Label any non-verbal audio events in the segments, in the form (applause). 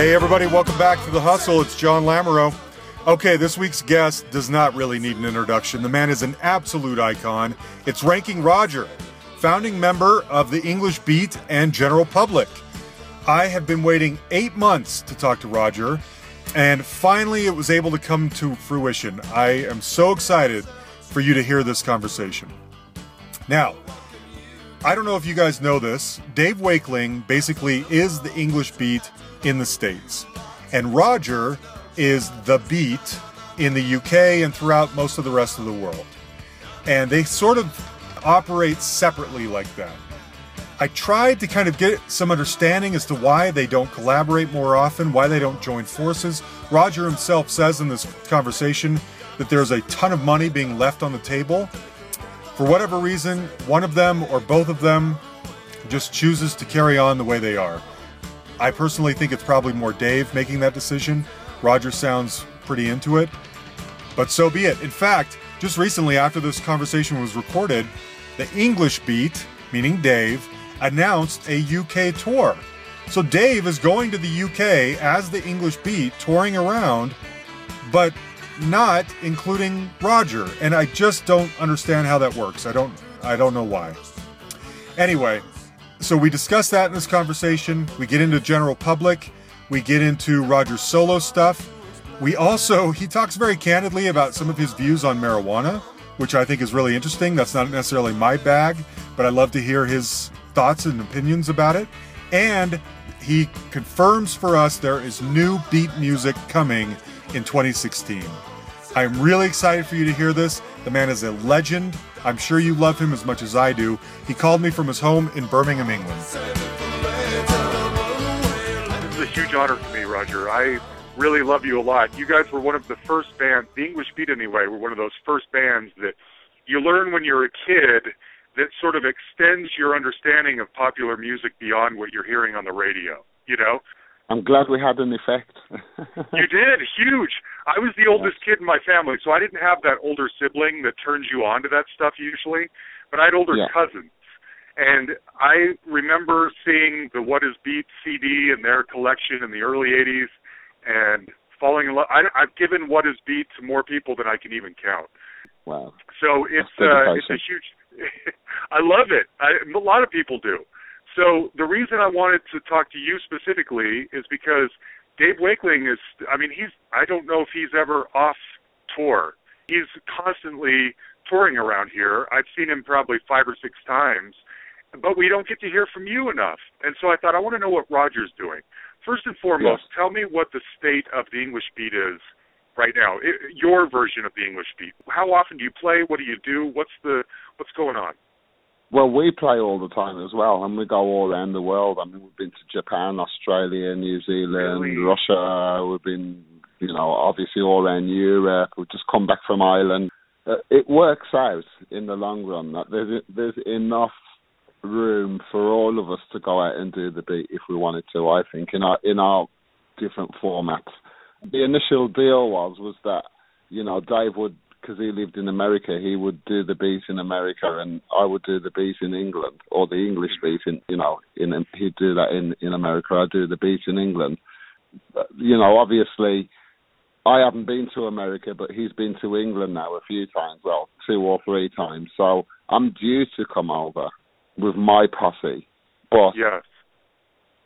Hey, everybody, welcome back to The Hustle. It's John Lamoureux. Okay, this week's guest does not really need an introduction. The man is an absolute icon. It's Ranking Roger, founding member of the English Beat and General Public. I have been waiting eight months to talk to Roger, and finally it was able to come to fruition. I am so excited for you to hear this conversation. Now, I don't know if you guys know this. Dave Wakeling basically is the English beat in the States. And Roger is the beat in the UK and throughout most of the rest of the world. And they sort of operate separately like that. I tried to kind of get some understanding as to why they don't collaborate more often, why they don't join forces. Roger himself says in this conversation that there's a ton of money being left on the table. For whatever reason, one of them or both of them just chooses to carry on the way they are. I personally think it's probably more Dave making that decision. Roger sounds pretty into it, but so be it. In fact, just recently after this conversation was recorded, the English Beat, meaning Dave, announced a UK tour. So Dave is going to the UK as the English Beat, touring around, but not including Roger. And I just don't understand how that works. I don't I don't know why. Anyway, so we discuss that in this conversation. We get into general public. We get into Roger's solo stuff. We also he talks very candidly about some of his views on marijuana, which I think is really interesting. That's not necessarily my bag, but I love to hear his thoughts and opinions about it. And he confirms for us there is new beat music coming in 2016. I'm really excited for you to hear this. The man is a legend. I'm sure you love him as much as I do. He called me from his home in Birmingham, England. This is a huge honor for me, Roger. I really love you a lot. You guys were one of the first bands, the English Beat anyway, were one of those first bands that you learn when you're a kid that sort of extends your understanding of popular music beyond what you're hearing on the radio. You know, I'm glad we had an effect. (laughs) you did, huge. I was the oldest yes. kid in my family, so I didn't have that older sibling that turns you on to that stuff usually, but I had older yeah. cousins. And I remember seeing the What Is Beat CD and their collection in the early 80s and falling in love. I, I've given What Is Beat to more people than I can even count. Wow. So it's uh, it's a huge. (laughs) I love it. I, a lot of people do. So the reason I wanted to talk to you specifically is because Dave Wakeling is I mean he's I don't know if he's ever off tour. He's constantly touring around here. I've seen him probably 5 or 6 times, but we don't get to hear from you enough. And so I thought I want to know what Roger's doing. First and foremost, yes. tell me what the state of the English beat is right now. It, your version of the English beat. How often do you play? What do you do? What's the what's going on? Well, we play all the time as well, and we go all around the world. I mean, we've been to Japan, Australia, New Zealand, really? Russia. We've been, you know, obviously all around Europe. We've just come back from Ireland. Uh, it works out in the long run. That there's there's enough room for all of us to go out and do the beat if we wanted to. I think in our in our different formats. The initial deal was was that you know Dave would because he lived in America, he would do the beat in America, and I would do the beat in England, or the English beat in, you know, in he'd do that in in America. I do the beat in England. But, you know, obviously, I haven't been to America, but he's been to England now a few times, well, two or three times. So I'm due to come over with my posse, but yes.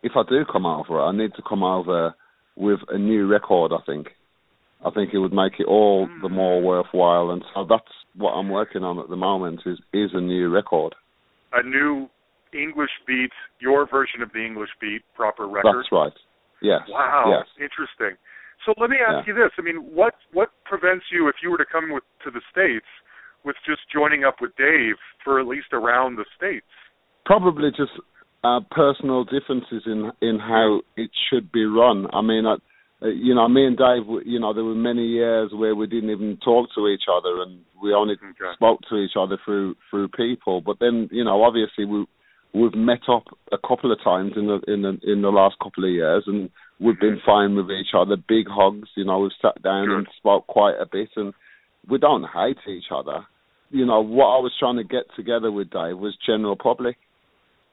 if I do come over, I need to come over with a new record. I think I think it would make it all the hmm. more worthwhile. And so that's what I'm working on at the moment is is a new record. A new English beat, your version of the English beat, proper record. That's right. Yes. Wow. Yes. Interesting. So let me ask yeah. you this. I mean, what what prevents you if you were to come with to the states with just joining up with Dave for at least around the states? Probably just uh, personal differences in in how it should be run. I mean, I, uh, you know, me and Dave, you know, there were many years where we didn't even talk to each other, and we only okay. spoke to each other through through people. But then, you know, obviously we we've met up a couple of times in the in the in the last couple of years, and we've been mm-hmm. fine with each other. Big hugs, you know, we've sat down and spoke quite a bit, and we don't hate each other. You know, what I was trying to get together with Dave was general public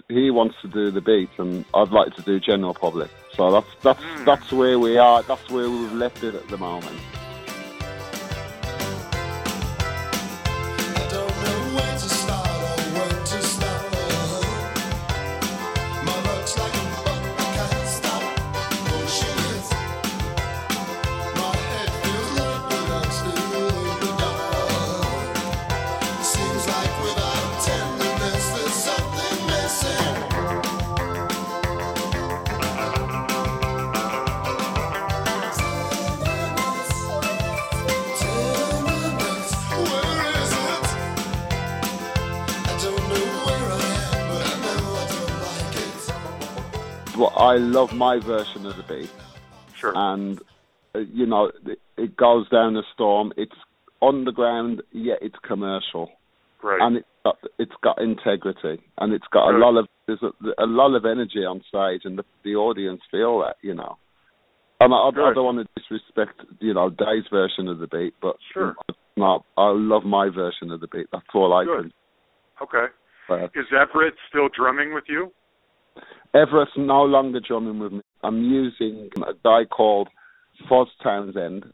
he wants to do the beat, and I'd like to do general public. So that's that's mm. that's where we are. That's where we've left it at the moment. I love my version of the beat. Sure. And uh, you know, it, it, goes down a storm. It's underground, yet it's commercial. Right. And it's got, it's got integrity, and it's got right. a lot of there's a, a, lot of energy on stage, and the, the audience feel that, you know. And I, I, I, don't want to disrespect, you know, Dave's version of the beat, but sure. No, I love my version of the beat. That's all I Good. can. Okay. Is Everett still drumming with you? Everett's no longer drumming with me. I'm using a guy called Fuzz Townshend.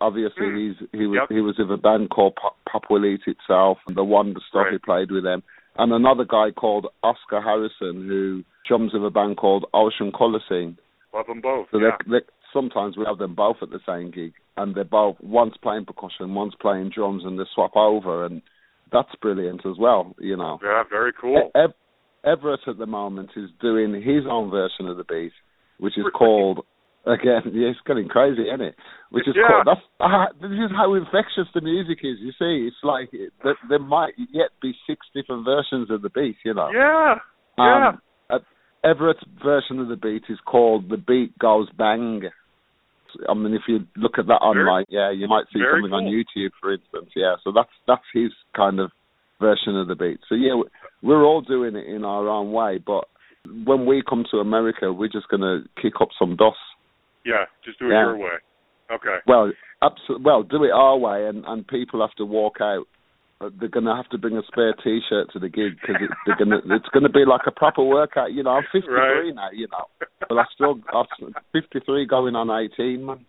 Obviously, mm. he's he was yep. he was with a band called Pop, Pop Will Eat Itself, and the Wonder Stuff right. he played with them, and another guy called Oscar Harrison who drums with a band called Ocean Colour Scene. Love them both. So yeah. they, they, sometimes we have them both at the same gig, and they're both one's playing percussion, one's playing drums, and they swap over, and that's brilliant as well. You know. Yeah, very cool. E- Everett at the moment is doing his own version of the beat, which is called again. Yeah, it's getting crazy, isn't it? Which is yeah. called. That's uh, this is how infectious the music is. You see, it's like there, there might yet be six different versions of the beat. You know. Yeah. Yeah. Um, Everett's version of the beat is called "The Beat Goes Bang." I mean, if you look at that online, yeah, you might see something cool. on YouTube, for instance. Yeah, so that's that's his kind of version of the beat. So yeah, we're all doing it in our own way, but when we come to America, we're just going to kick up some dust. Yeah, just do it yeah. your way. Okay. Well, absolutely. Well, do it our way, and and people have to walk out. Uh, they're going to have to bring a spare T-shirt to the gig because it, they're going (laughs) to. It's going to be like a proper workout. You know, I'm 53 right. now. You know, but I still I'm 53 going on 18, man.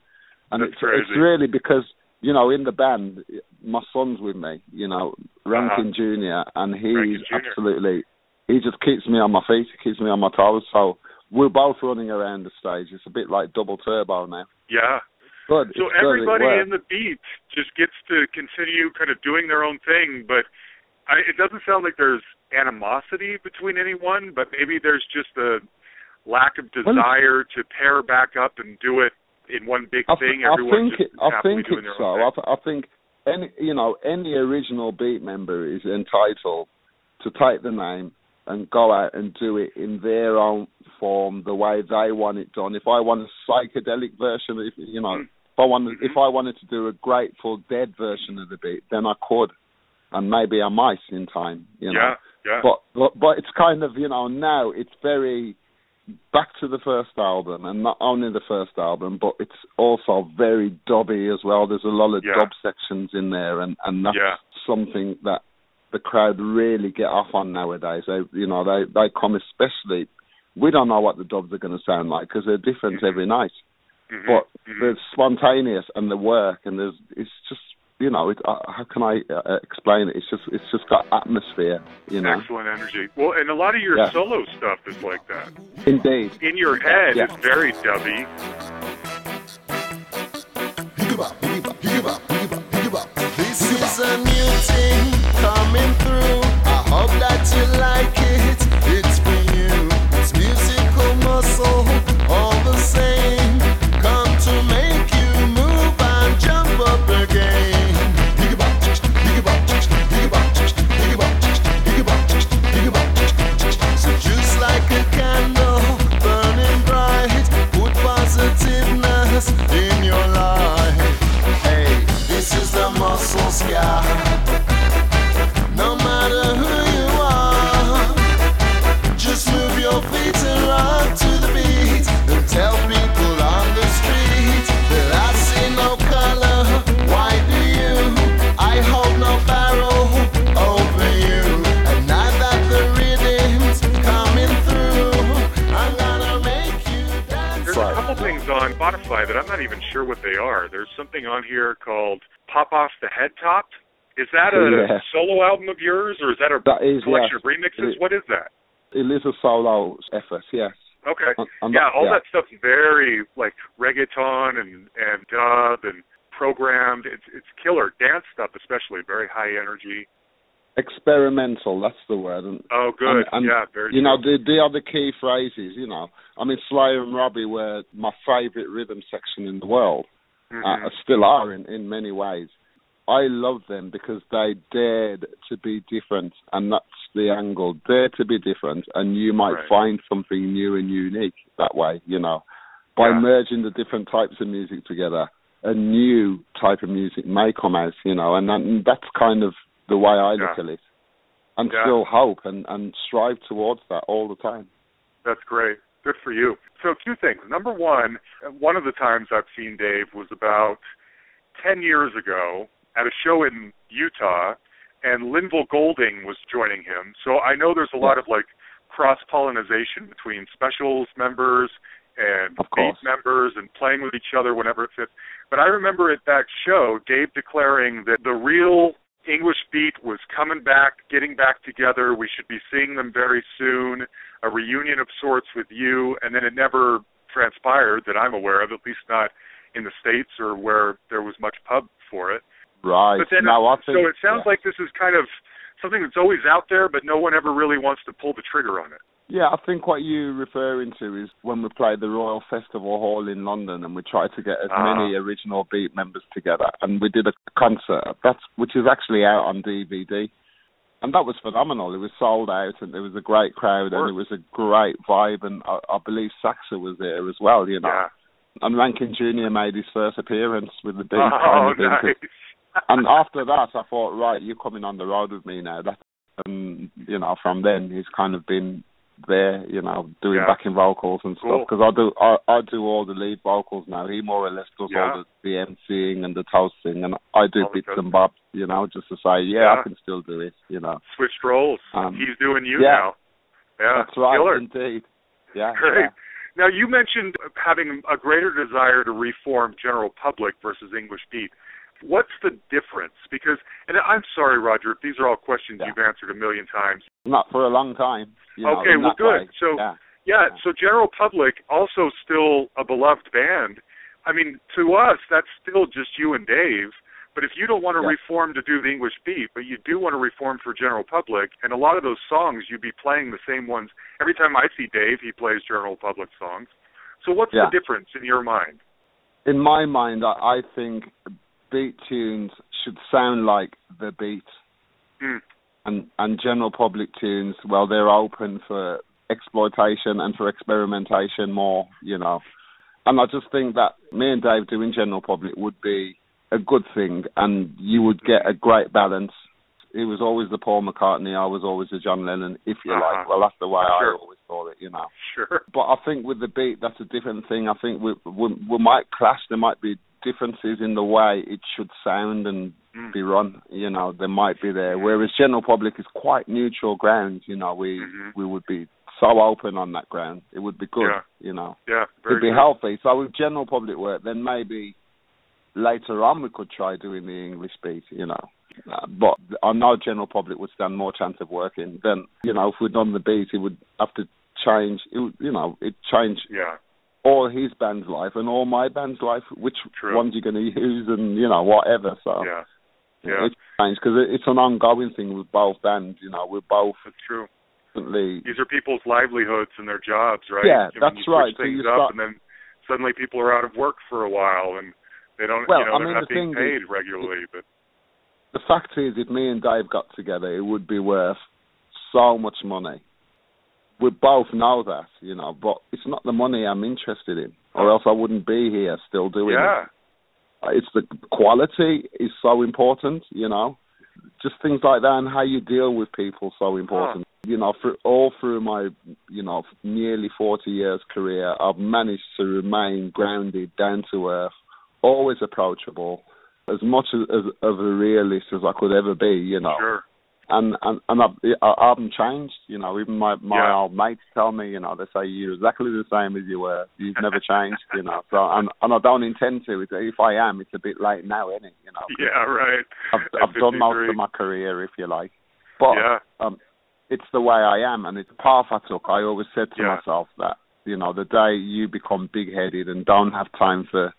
And That's it's crazy. it's really because you know in the band, my son's with me. You know, Ranking uh-huh. Junior, and he's absolutely. He just keeps me on my feet. He keeps me on my toes. So we're both running around the stage. It's a bit like double turbo now. Yeah. Good. So it's everybody good. in the beat just gets to continue kind of doing their own thing, but I, it doesn't sound like there's animosity between anyone, but maybe there's just a lack of desire well, to pair back up and do it in one big I, thing. I think just I think doing it's so. I, I think any you know any original beat member is entitled to take the name and go out and do it in their own form, the way they want it done. If I want a psychedelic version, if you know, Mm. if I wanted, Mm-hmm. if I wanted to do a Grateful Dead version of the beat, then I could, and maybe I might in time. You know, Yeah, yeah. but but but it's kind of you know now it's very back to the first album, and not only the first album, but it's also very dubby as well. There's a lot of Yeah. dub sections in there, and and that's Yeah. something that the crowd really get off on nowadays. They you know they they come especially. We don't know what the dubs are going to sound like because they're different Mhm. every night, Mhm, but mhm. they're spontaneous and the work, and there's it's just you know, it, uh, how can I uh, explain it? It's just it's just got atmosphere, you know. Excellent energy. Well, and a lot of your Yeah. solo stuff is like that. Indeed. In your head, Yeah. it's very dubby. That a Yeah. solo album of yours, or is that a That is, collection yes. of remixes? It- what is that? It is a solo effort, yes. Okay. And- and yeah, that- all yeah. that stuff's very like reggaeton and and dub and programmed. It's it's killer dance stuff, especially very high energy. Experimental, that's the word. And, Oh, good. And- and, yeah, very. you know, they, they are the key phrases, you know. I mean, Sly and Robbie were my favourite rhythm section in the world. Mhm. uh, still are in, in many ways. I love them because they dared to be different, and that's the angle. Dare to be different, and you might Right. find something new and unique that way, you know. By Yeah. merging the different types of music together, a new type of music may come out, you know, and, and that's kind of the way I look Yeah. at it. And Yeah. still hope and, and strive towards that all the time. That's great. Good for you. So, two things. Number one, one of the times I've seen Dave was about 10 years ago at a show in Utah, and Lynval Golding was joining him. So, I know there's a lot of like cross pollination between specials members and beat members and playing with each other whenever it fits. But I remember at that show, Dave declaring that the real English beat was coming back, getting back together. We should be seeing them very soon. A reunion of sorts with you, and then it never transpired that I'm aware of, at least not in the states or where there was much pub for it. Right. But then, no, think, so it sounds yeah. like this is kind of something that's always out there, but no one ever really wants to pull the trigger on it. Yeah, I think what you're referring to is when we played the Royal Festival Hall in London and we tried to get as Ah. many original Beat members together and we did a concert that's which is actually out on DVD. And that was phenomenal. It was sold out and there was a great crowd and it was a great vibe and I, I believe Saxa was there as well, you know. Yeah. And Ranking Jr. made his first appearance with the Beat Oh, kind of (laughs) thing, 'cause- nice. And after that, I thought, right, you're coming on the road with me now. That, and you know, from then he's kind of been there, you know, doing Yeah. backing vocals and Cool. stuff. Because I do, I, I do all the lead vocals now. He more or less does Yeah. all the, the emceeing and the toasting, and I do All bits and bobs, you know, just to say, yeah, Yeah. I can still do it, you know. Switched roles. Um, He's doing you now. Yeah, That's right, killer. indeed. Yeah, Great. yeah. Now you mentioned having a greater desire to reform general public versus English beat. What's the difference? Because, and I'm sorry, Roger, if these are all questions Yeah. you've answered a million times. Not for a long time. You know, Okay, well, good. way. So- yeah. Yeah, so general public also still a beloved band. I mean, to us, that's still just you and Dave. But if you don't want to Yeah. reform to do the English beat, but you do want to reform for general public, and a lot of those songs you'd be playing the same ones. Every time I see Dave, he plays general public songs. So what's Yeah. the difference in your mind? in my mind, I think beat tunes should sound like the beat, Hmm. and and general public tunes, well, they're open for exploitation and for experimentation more, you know. And I just think that me and Dave doing general public would be a good thing, and you would get a great balance. He was always the Paul McCartney, I was always the John Lennon, if you Uh-huh. like. Well, that's the way Sure. I always thought it, you know Sure. but I think with the beat, that's a different thing. I think we, we we might clash. There might be differences in the way it should sound and Mm. be run. You know, there might be there. Whereas general public is quite neutral ground. You know, we Mhm. we would be so open on that ground. It would be good. Yeah. You know, Yeah, it'd be good. healthy. So with general public work, then maybe later on we could try doing the English beat. You know. Uh, but I know general public would stand more chance of working. Then you know, if we'd done the beat, it would have to change. It would, you know, it change Yeah. All his band's life and all my band's life. Which True. ones you're going to use, and you know, whatever. So Yeah. Yeah. it's changed because it's an ongoing thing with both bands. You know, we're both That's true. These are people's livelihoods and their jobs, right? Yeah, I mean, that's right. So Things you up, start- and then suddenly people are out of work for a while, and they don't, Well, you know, I they're mean, not the being thing is- paid regularly. But The fact is, if me and Dave got together, it would be worth so much money. We both know that, you know, but it's not the money I'm interested in, or else I wouldn't be here still doing it. yeah, uh, it's the quality is so important, you know. Just things like that and how you deal with people so important. You know, for all through my, you know, nearly 40 years career, I've managed to remain grounded, down to earth, always approachable, as much as, as of a realist as I could ever be, you know. sure. And and and I, I haven't changed. You know, even my my Yeah. old mates tell me, you know, they say you're exactly the same as you were. You've never changed. You know, so and and I don't intend to. If I am, it's a bit late now, isn't it? You know. (laughs) Yeah, right. I've I've done most of my career, if you like. But yeah, um, it's the way I am, and it's the path I took. I always said to Yeah. myself that you know the day you become big-headed and don't have time for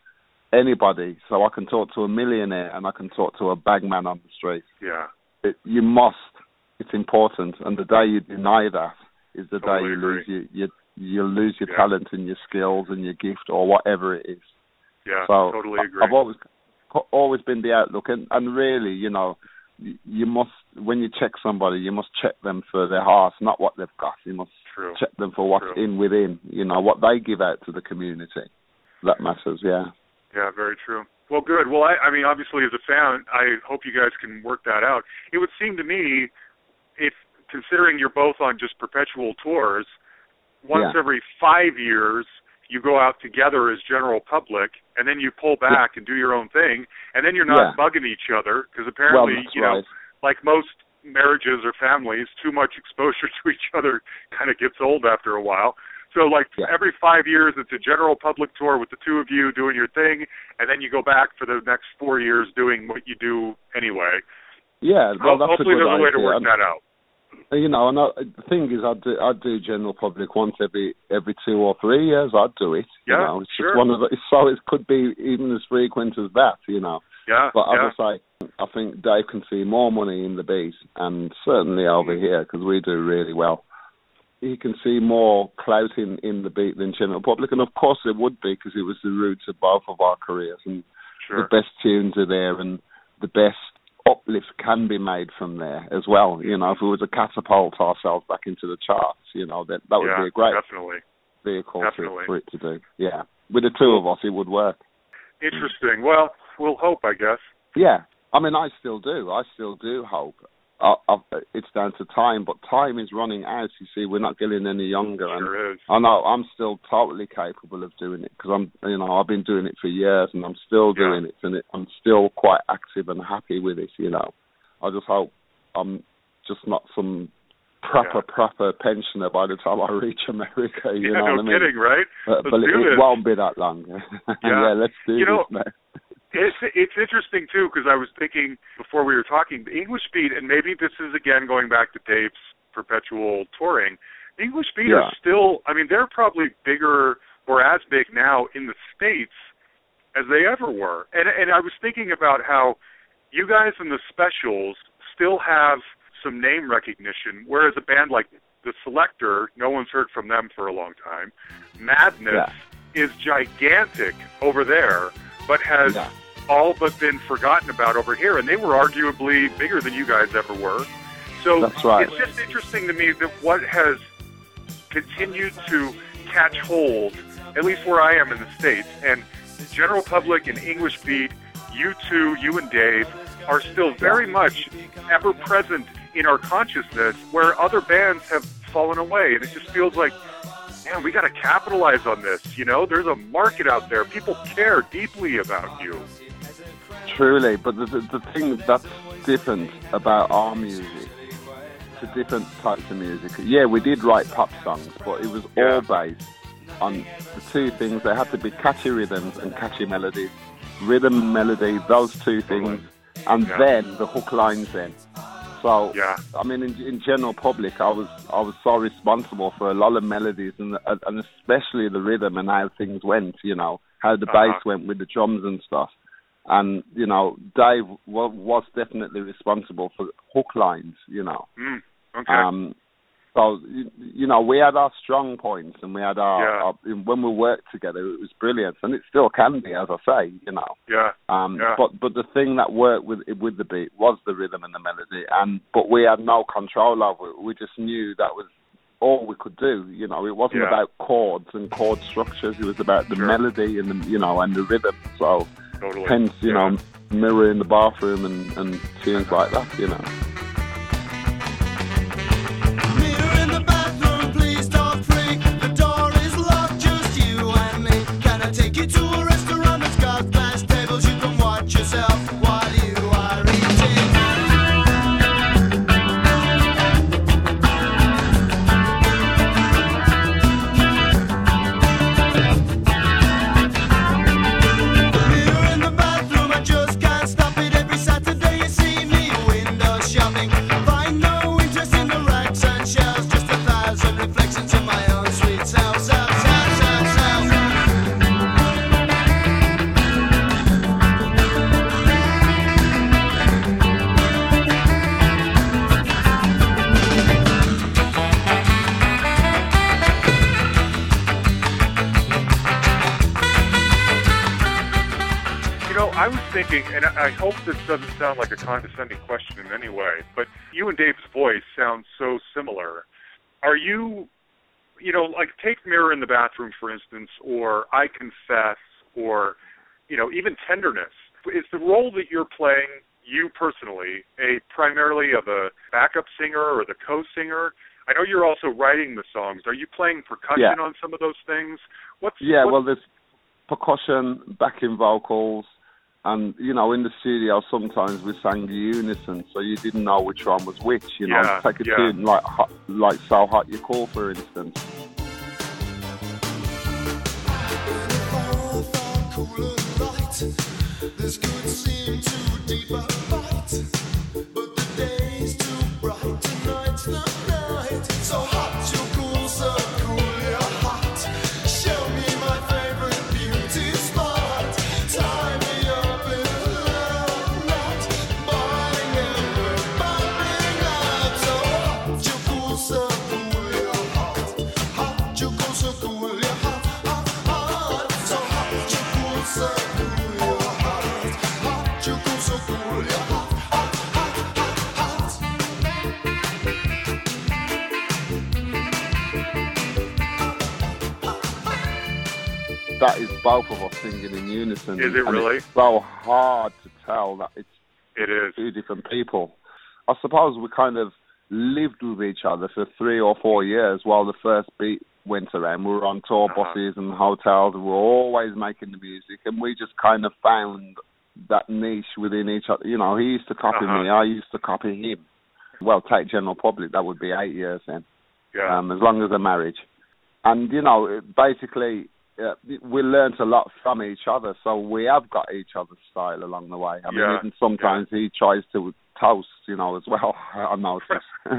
anybody, so I can talk to a millionaire and I can talk to a bagman on the street. yeah, It, you must. It's important, and the day you deny that is the Totally day you lose your, your you lose your Yeah. talent and your skills and your gift or whatever it is. yeah. So totally agree. I've always always been the outlook, and and really, you know, you must when you check somebody, you must check them for their heart, not what they've got. You must True. check them for what's True. in within. You know what they give out to the community. That matters. Yeah. Yeah, very true. Well, good. Well, I, I mean, obviously, as a fan, I hope you guys can work that out. It would seem to me, if considering you're both on just perpetual tours, once Yeah. every five years you go out together as general public, and then you pull back and do your own thing, and then you're not Yeah. bugging each other because apparently, that's you know, like most marriages or families, too much exposure (laughs) to each other kind of gets old after a while. So like Yeah. every five years, it's a general public tour with the two of you doing your thing, and then you go back for the next four years doing what you do anyway. Yeah. Well, that's Hopefully, a good there's a way to work And- that out. You know, and I, the thing is, I do I do general public once every every two or three years. I do it. Yeah, you know, it's sure. just one of the. So it could be even as frequent as that. You know. Yeah, But yeah, as I say, I think Dave can see more money in the beat, and certainly over Mm. here because we do really well. He can see more clout in, in the beat than general public, and of course it would be because it was the roots of both of our careers, and sure. the best tunes are there, and the best uplift can be made from there as well. You know, if we were to catapult ourselves back into the charts, you know, that that would yeah, be a great definitely. vehicle definitely. for, for it to do. Yeah, with the two of us, it would work. Interesting. Well, we'll hope, I guess. Yeah, I mean, I still do. I still do hope. I, I, it's down to time, but time is running out. You see, we're not getting any younger, and Sure is. I know I'm still totally capable of doing it because I'm, you know, I've been doing it for years, and I'm still Yeah. doing it, and it, I'm still quite active and happy with it. You know, I just hope I'm just not some proper, Yeah. proper pensioner by the time I reach America. You (laughs) yeah, know no what I mean? right? But, Let's but it, it won't be that long. (laughs) yeah. let's do You know, this now. It's it's interesting too because I was thinking before we were talking the English beat, and maybe this is again going back to Dave's perpetual touring. The English beat are Yeah. still, I mean, they're probably bigger or as big now in the states as they ever were. And and I was thinking about how you guys in the specials still have some name recognition, whereas a band like the Selecter, no one's heard from them for a long time. Madness Yeah. is gigantic over there, but has Yeah. All but been forgotten about over here, and they were arguably bigger than you guys ever were. So That's right. it's just interesting to me that what has continued to catch hold, at least where I am in the States, and the general public and English beat, you two, you and Dave, are still very much ever present in our consciousness where other bands have fallen away. And it just feels like, man, we got to capitalize on this. You know, there's a market out there. People care deeply about you. Truly, but the, the, the thing that's different about our music to different types of music. Yeah, we did write pop songs, but it was Yeah. all based on the two things. They had to be catchy rhythms and catchy melodies. Rhythm and melody, those two things, and Yeah. then the hook lines then. So, Yeah. I mean, in, in general public, I was I was so responsible for a lot of melodies and and especially the rhythm and how things went. You know, how the Uh-huh. bass went with the drums and stuff. And you know, Dave was, was definitely responsible for hook lines. You know, Mm, okay. um, so you, you know, we had our strong points and we had our, Yeah. our when we worked together, it was brilliant, and it still can be, as I say. You know. yeah. Um, Yeah. But but the thing that worked with with the beat was the rhythm and the melody, and but we had no control over it. We just knew that was all we could do. You know, it wasn't Yeah. about chords and chord structures. It was about the Sure. melody and the, you know and the rhythm. So Totally. hence you know mirror in the bathroom and and tunes like that. You know. Thinking, and I hope this doesn't sound like a condescending question in any way, but you and Dave's voice sound so similar. Are you, you know, like take Mirror in the Bathroom, for instance, or I Confess, or, you know, even Tenderness? Is the role that you're playing, you personally, a primarily of a backup singer or the co-singer? I know you're also writing the songs. Are you playing percussion Yeah. on some of those things? What's Yeah, what's, well, there's percussion, backing vocals, and you know, in the studio sometimes we sang unison, so you didn't know which one was which. You know, Yeah, take a yeah. tune like hot, like "So Hot You're Cool," for instance. This could seem too deep unison. Is it really? It's so hard to tell that it's it is. two different people. I suppose we kind of lived with each other for three or four years while the first beat went around. We were on tour Uh-huh. buses and hotels. We were always making the music, and we just kind of found that niche within each other. You know, he used to copy Uh-huh. me, I used to copy him. Well, take General Public, that would be eight years then, Yeah. um, as long as a marriage. And, you know, basically, uh, we learnt a lot from each other, so we have got each other's style along the way. I mean, Yeah, even sometimes he tries to toast, you know, as well. (laughs) I notice. (laughs)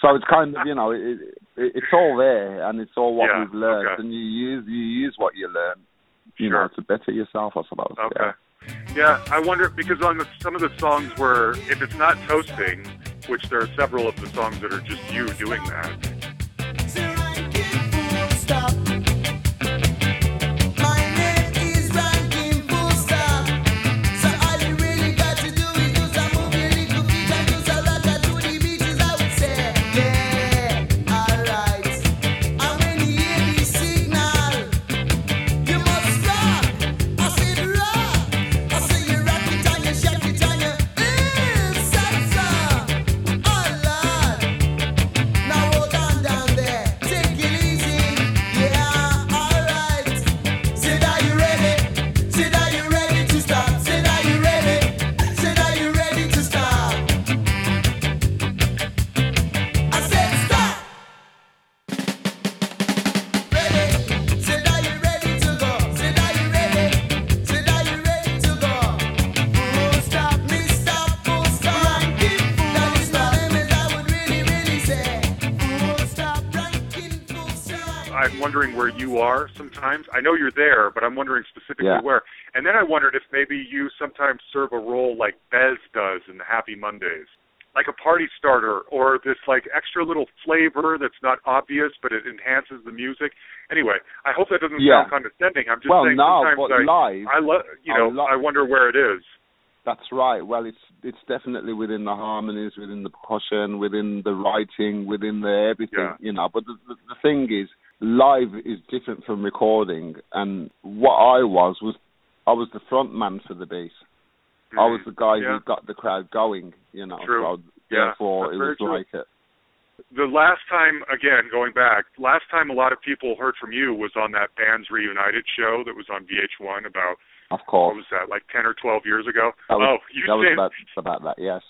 so it's kind of, you know, it, it, it's all there, and it's all what Yeah, we've learned, okay. and you use you use what you learn, you Sure. know, to better yourself, I suppose. Okay. Yeah. Yeah, I wonder because on the, some of the songs where if it's not toasting, which there are several of the songs that are just you doing that. You are sometimes. I know you're there, but I'm wondering specifically Yeah. where. And then I wondered if maybe you sometimes serve a role like Bez does in the Happy Mondays, like a party starter or this like extra little flavor that's not obvious but it enhances the music. Anyway, I hope that doesn't Yeah. sound condescending. I'm just Well, saying no, sometimes but I, live, I love you know lo- I wonder where it is. That's right. Well, it's it's definitely within the harmonies, within the percussion, within the writing, within the everything, Yeah. you know. But the, the the thing is, live is different from recording. And what I was was, I was the front man for the beat. I was the guy Mm-hmm. Yeah. who got the crowd going, you know. True. So Yeah, therefore, it was true. like it. the last time again going back last time a lot of people heard from you was on that bands reunited show that was on vh1 about Of what course, was that like 10 or 12 years ago that was, oh you that was say about about that. Yes.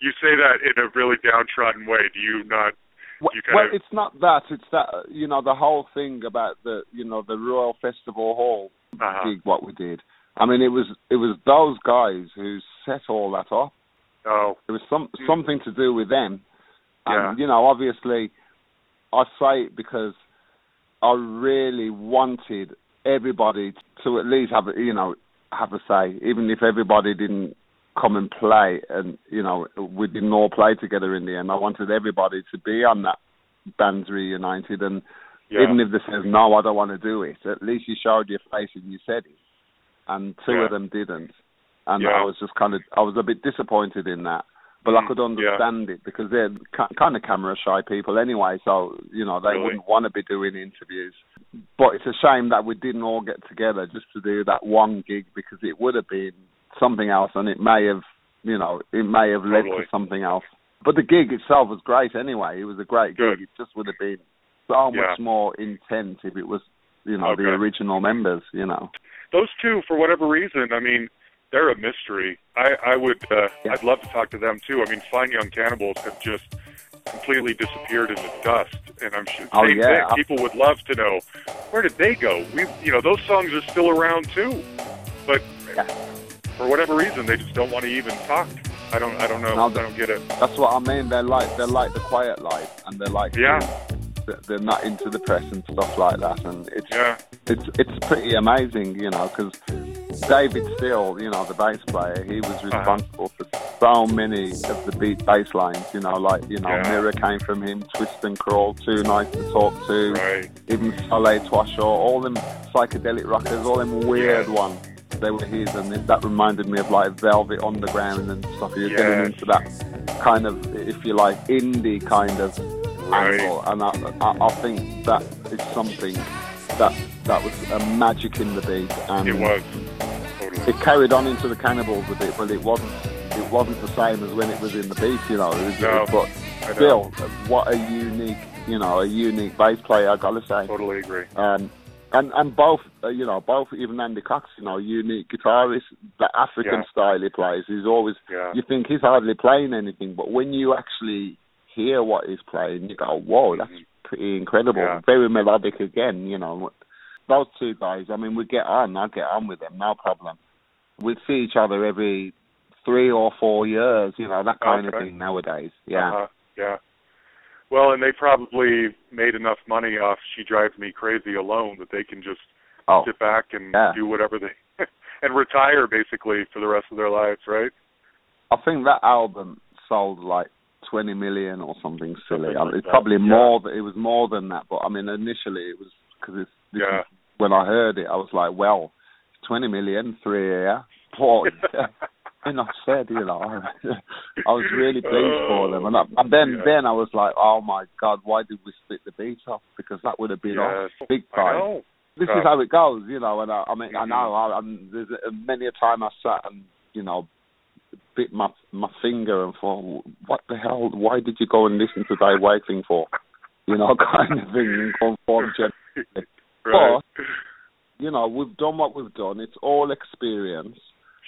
you say that in a really downtrodden way do you not Well, well, it's not that. It's that you know the whole thing about the you know the Royal Festival Hall uh gig. What we did. I mean, it was it was those guys who set all that up. oh It was some something to do with them. Yeah. And you know, obviously, I say it because I really wanted everybody to at least have you know have a say, even if everybody didn't come and play, and you know we didn't all play together in the end. I wanted everybody to be on that bands reunited, and yeah even if they says no, I don't want to do it. At least you showed your face and you said it, and two Yeah. of them didn't. and Yeah. I was just kind of I was a bit disappointed in that. But I Mm, could understand it because they're ki- kind of camera shy people anyway, so you know they Really? wouldn't want to be doing interviews. But it's a shame that we didn't all get together just to do that one gig because it would have been something else, and it may have, you know, it may have led Totally. to something else. But the gig itself was great anyway. It was a great Good. gig. It just would have been so Yeah. much more intense if it was, you know, the original members. You know. Those two, for whatever reason, I mean, they're a mystery. I, I would, uh, Yeah. I'd love to talk to them too. I mean, Fine Young Cannibals have just completely disappeared into dust, and I'm sure Oh, same yeah. thing. People would love to know where did they go. We, you know, those songs are still around too, but Yeah. For whatever reason, they just don't want to even talk. I don't, I don't know. No, I don't get it. That's what I mean. They're like they're like the quiet life, and they're like Yeah. they're- not into the press and stuff like that. And it's Yeah, it's it's pretty amazing, you know, because David Steele, you know, the bass player, he Uh-huh. was responsible for so many of the beat bass lines, you know, like you know, Yeah. Mirror came from him, Twist and Crawl, Too Nice to Talk to, right. even Soleil Twashaw, all them psychedelic rockers, all them weird Yeah. ones. They were his, and that reminded me of like Velvet Underground and stuff. You're Yes. getting into that kind of, if you like, indie kind of Right. angle, and I, I, I think that is something that that was a magic in the beat, and It was totally. it carried on into the Cannibals a bit, but it wasn't. It wasn't the same as when it was in the beat, you know. It was, No, but still, what a unique, you know, a unique bass player. I gotta say. Totally agree. Um, and and both, uh, you know, both even Andy Cox, you know, unique guitarist. The African Yeah. style he plays, he's always. Yeah. You think he's hardly playing anything, but when you actually hear what he's playing, you go, "Whoa, that's Mhm. pretty incredible." Yeah. Very melodic again, you know. Those two guys, I mean, we get on. I get on with them, no problem. We see each other every three or four years, you know, that kind of thing nowadays. Yeah. Uh-huh. Yeah. Well, and they probably made enough money off "She Drives Me Crazy" alone that they can just Oh, sit back and Yeah. do whatever they (laughs) and retire basically for the rest of their lives, right? I think that album sold like 20 million or something silly. Something I like mean, it's that, probably yeah. more. It was more than that, but I mean, initially it was because it's this Yeah. when I heard it, I was like, well, 20 million, three year. Boy, (laughs) enough said, you know. I was really pleased for them, and, I, and then Yeah. then I was like, oh my god, why did we split the beat off? Because that would have been off big I time. This Yeah. is how it goes, you know. And I, I mean, I Mhm. know. I, I'm, there's many a time I sat and you know bit my my finger and thought, what the hell? Why did you go and listen to Dave Wakeling for? You know, (laughs) kind of thing. And conform gen- (laughs) right. you know, we've done what we've done. It's all experience.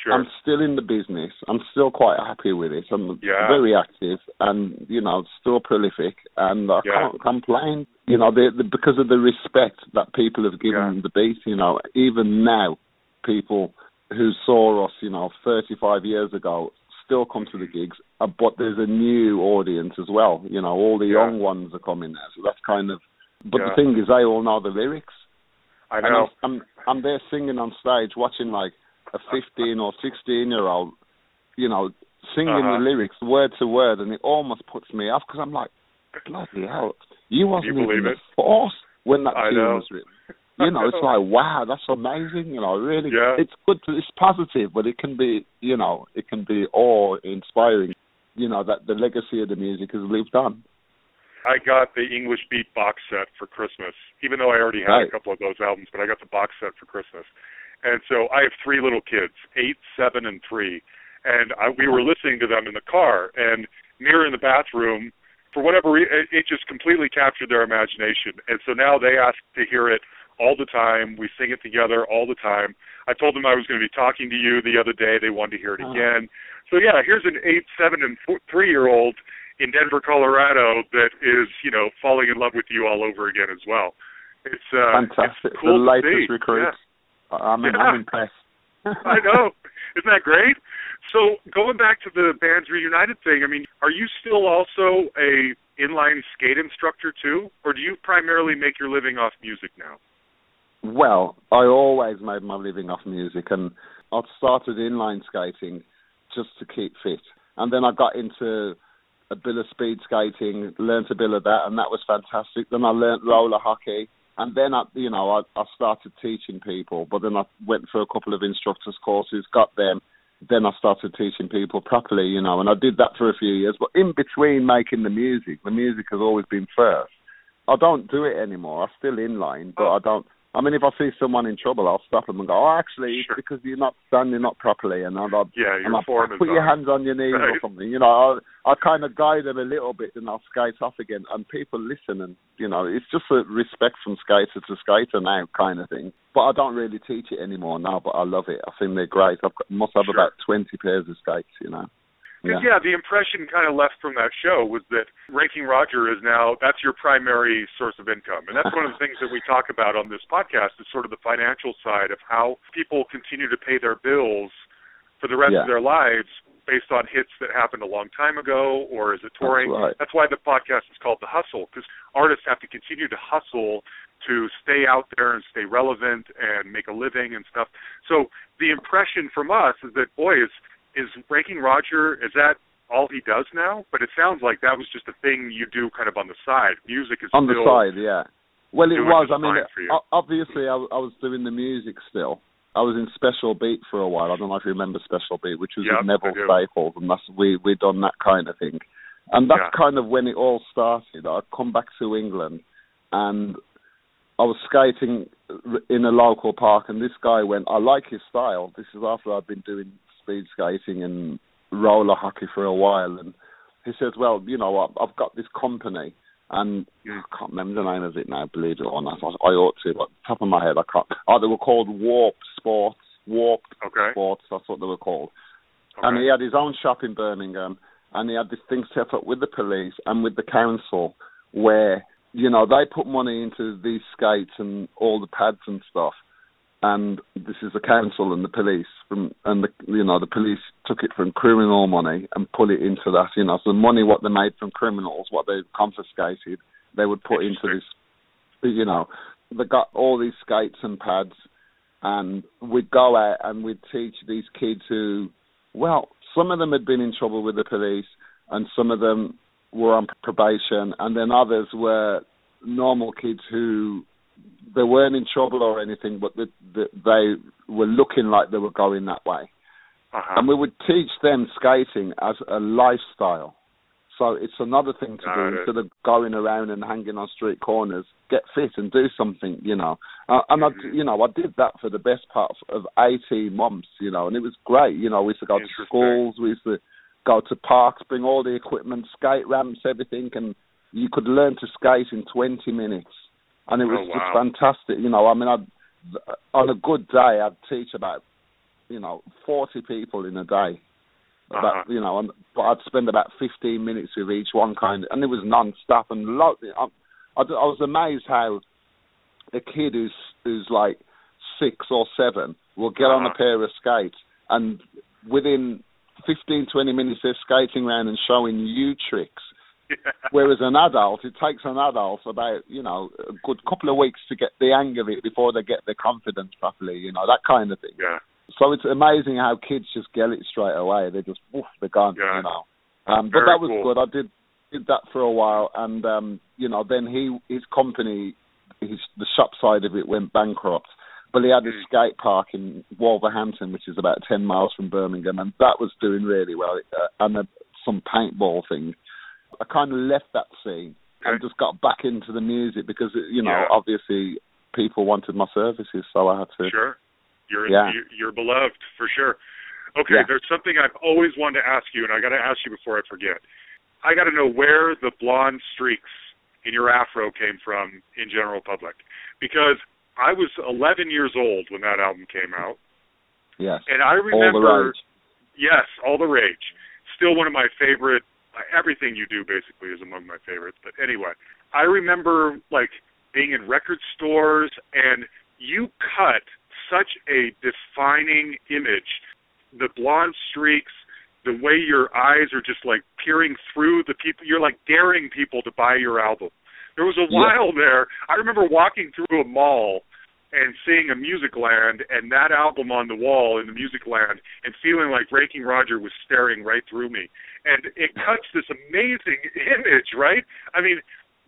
Sure. I'm still in the business. I'm still quite happy with it. I'm Yeah. very active and, you know, still prolific and I Yeah. can't complain. You know, the, the, because of the respect that people have given Yeah. the beat, you know, even now, people who saw us, you know, 35 years ago still come to the gigs, uh, but there's a new audience as well. You know, all the young ones are coming now. So that's kind of, but the thing is, they all know the lyrics. I And I'm, know. I'm I'm there singing on stage, watching like a 15 or 16 year old, you know, singing Uh-huh. the lyrics word to word, and it almost puts me off because I'm like, bloody hell, you wasn't believe even it? forced when that I tune know. was written. You know, it's (laughs) like wow, that's amazing. You know, really, Yeah. it's good. To, it's positive, but it can be, you know, it can be awe inspiring. You know that the legacy of the music has lived on. I got the English Beat box set for Christmas, even though I already had Right. a couple of those albums, but I got the box set for Christmas. And so I have three little kids, eight, seven, and three. And I, we were listening to them in the car, and near in the bathroom, for whatever reason, it, it just completely captured their imagination. And so now they ask to hear it all the time. We sing it together all the time. I told them I was going to be talking to you the other day. They wanted to hear it Oh. again. So yeah, here's an eight, seven, and four, three-year-old in Denver, Colorado, that is you know falling in love with you all over again as well. It's uh, Fantastic. It's cool the to latest see. recruits. I mean, Yeah. I'm impressed. (laughs) I know. Isn't that great? So going back to the bands reunited thing, I mean, are you still also a inline skate instructor too, or do you primarily make your living off music now? Well, I always made my living off music, and I started inline skating just to keep fit, and then I got into a bit of speed skating, learned a bit of that, and that was fantastic. Then I learnt roller hockey, and then I, you know, I, I started teaching people. But then I went for a couple of instructors courses, got them, then I started teaching people properly, you know, and I did that for a few years. But in between making the music, the music has always been first. I don't do it anymore. I'm still in line, but oh. I don't I mean, if I see someone in trouble, I'll stop them and go, "Oh, actually, sure. it's because you're not standing up properly," and I'll, yeah, and I'll put your hands on your knees right. or something. You know, I I kind of guide them a little bit, and I'll skate off again, and people listen, and you know, it's just a respect from skater to skater now kind of thing. But I don't really teach it anymore now, but I love it. I think they're great. I must have sure. about twenty pairs of skates, you know. Because yeah. yeah, the impression kind of left from that show was that Ranking Roger is now that's your primary source of income, and that's one of the things that we talk about on this podcast is sort of the financial side of how people continue to pay their bills for the rest yeah. of their lives based on hits that happened a long time ago or is it touring. That's, right. that's why the podcast is called The Hustle because artists have to continue to hustle to stay out there and stay relevant and make a living and stuff. So the impression from us is that boy is is Ranking Roger is that all he does now? But it sounds like that was just a thing you do kind of on the side. Music is on the side, yeah. Well, it was. I mean, obviously, I, I, was doing the music still. I was in Special Beat for a while. I don't know if you remember Special Beat, which was yep, with Neville Staples, and that's we we done that kind of thing. And that's yeah. kind of when it all started. I'd come back to England, and I was skating in a local park, and this guy went, "I like his style." This is after I'd been doing speed skating and roller hockey for a while, and he says, "Well, you know, I've got this company." And I can't remember the name of it now, believe it or not. I ought to, but top of my head, I can't. Oh, they were called Warp Sports. Warp okay. Sports, that's what they were called. Okay. And he had his own shop in Birmingham, and he had this thing set up with the police and with the council where, you know, they put money into these skates and all the pads and stuff and this is the council and the police from and the you know the police took it from criminal money and put it into that you know so the money what they made from criminals what they confiscated they would put into this you know they got all these skates and pads and we'd go out and we'd teach these kids who well some of them had been in trouble with the police and some of them were on probation and then others were normal kids who they weren't in trouble or anything, but the, the, they were looking like they were going that way. Uh-huh. And we would teach them skating as a lifestyle. So it's another thing to Got do it. instead of going around and hanging on street corners. Get fit and do something, you know. Uh, and Mhm. I, you know, I did that for the best part of eighteen months, you know, and it was great. You know, we used to go to schools, we used to go to parks, bring all the equipment, skate ramps, everything, and you could learn to skate in twenty minutes and it was Oh, wow. just fantastic. You know, I mean, I'd, on a good day, I'd teach about, you know, forty people in a day. Uh-huh. you know, and, but I'd spend about fifteen minutes with each one kind, and it was non-stop. And lo- I, I, I was amazed how a kid who's who's like six or seven will get on a Uh-huh. pair of skates, and within 15, 20 minutes they're skating around and showing you tricks. (laughs) Whereas an adult, it takes an adult about you know a good couple of weeks to get the hang of it before they get their confidence properly. You know that kind of thing. yeah. So it's amazing how kids just get it straight away. They just woof, they're gone. Yeah. You know. Um, but that was cool. good. I did did that for a while, and um, you know then he his company, his the shop side of it went bankrupt. But he had a Mm. skate park in Wolverhampton, which is about ten miles from Birmingham, and that was doing really well. Uh, and a, some paintball things. I kind of left that scene and just got back into the music because you know Yeah. obviously people wanted my services, so I had to. Sure. You're Yeah. you're, you're beloved for sure. Okay, Yeah. there's something I've always wanted to ask you, and I got to ask you before I forget. I got to know where the blonde streaks in your afro came from in general public, because I was 11 years old when that album came out, Yes. and I All the remember. rage. Yes, all the rage. Still one of my favorite. Everything you do basically is among my favorites. But anyway, I remember like being in record stores and you cut such a defining image. The blonde streaks, the way your eyes are just like peering through the people. You're like daring people to buy your album. There was a Yeah. while there. I remember walking through a mall and seeing a Music Land and that album on the wall in the Music Land and feeling like Ranking Roger was staring right through me. And it cuts this amazing (laughs) image, right? I mean,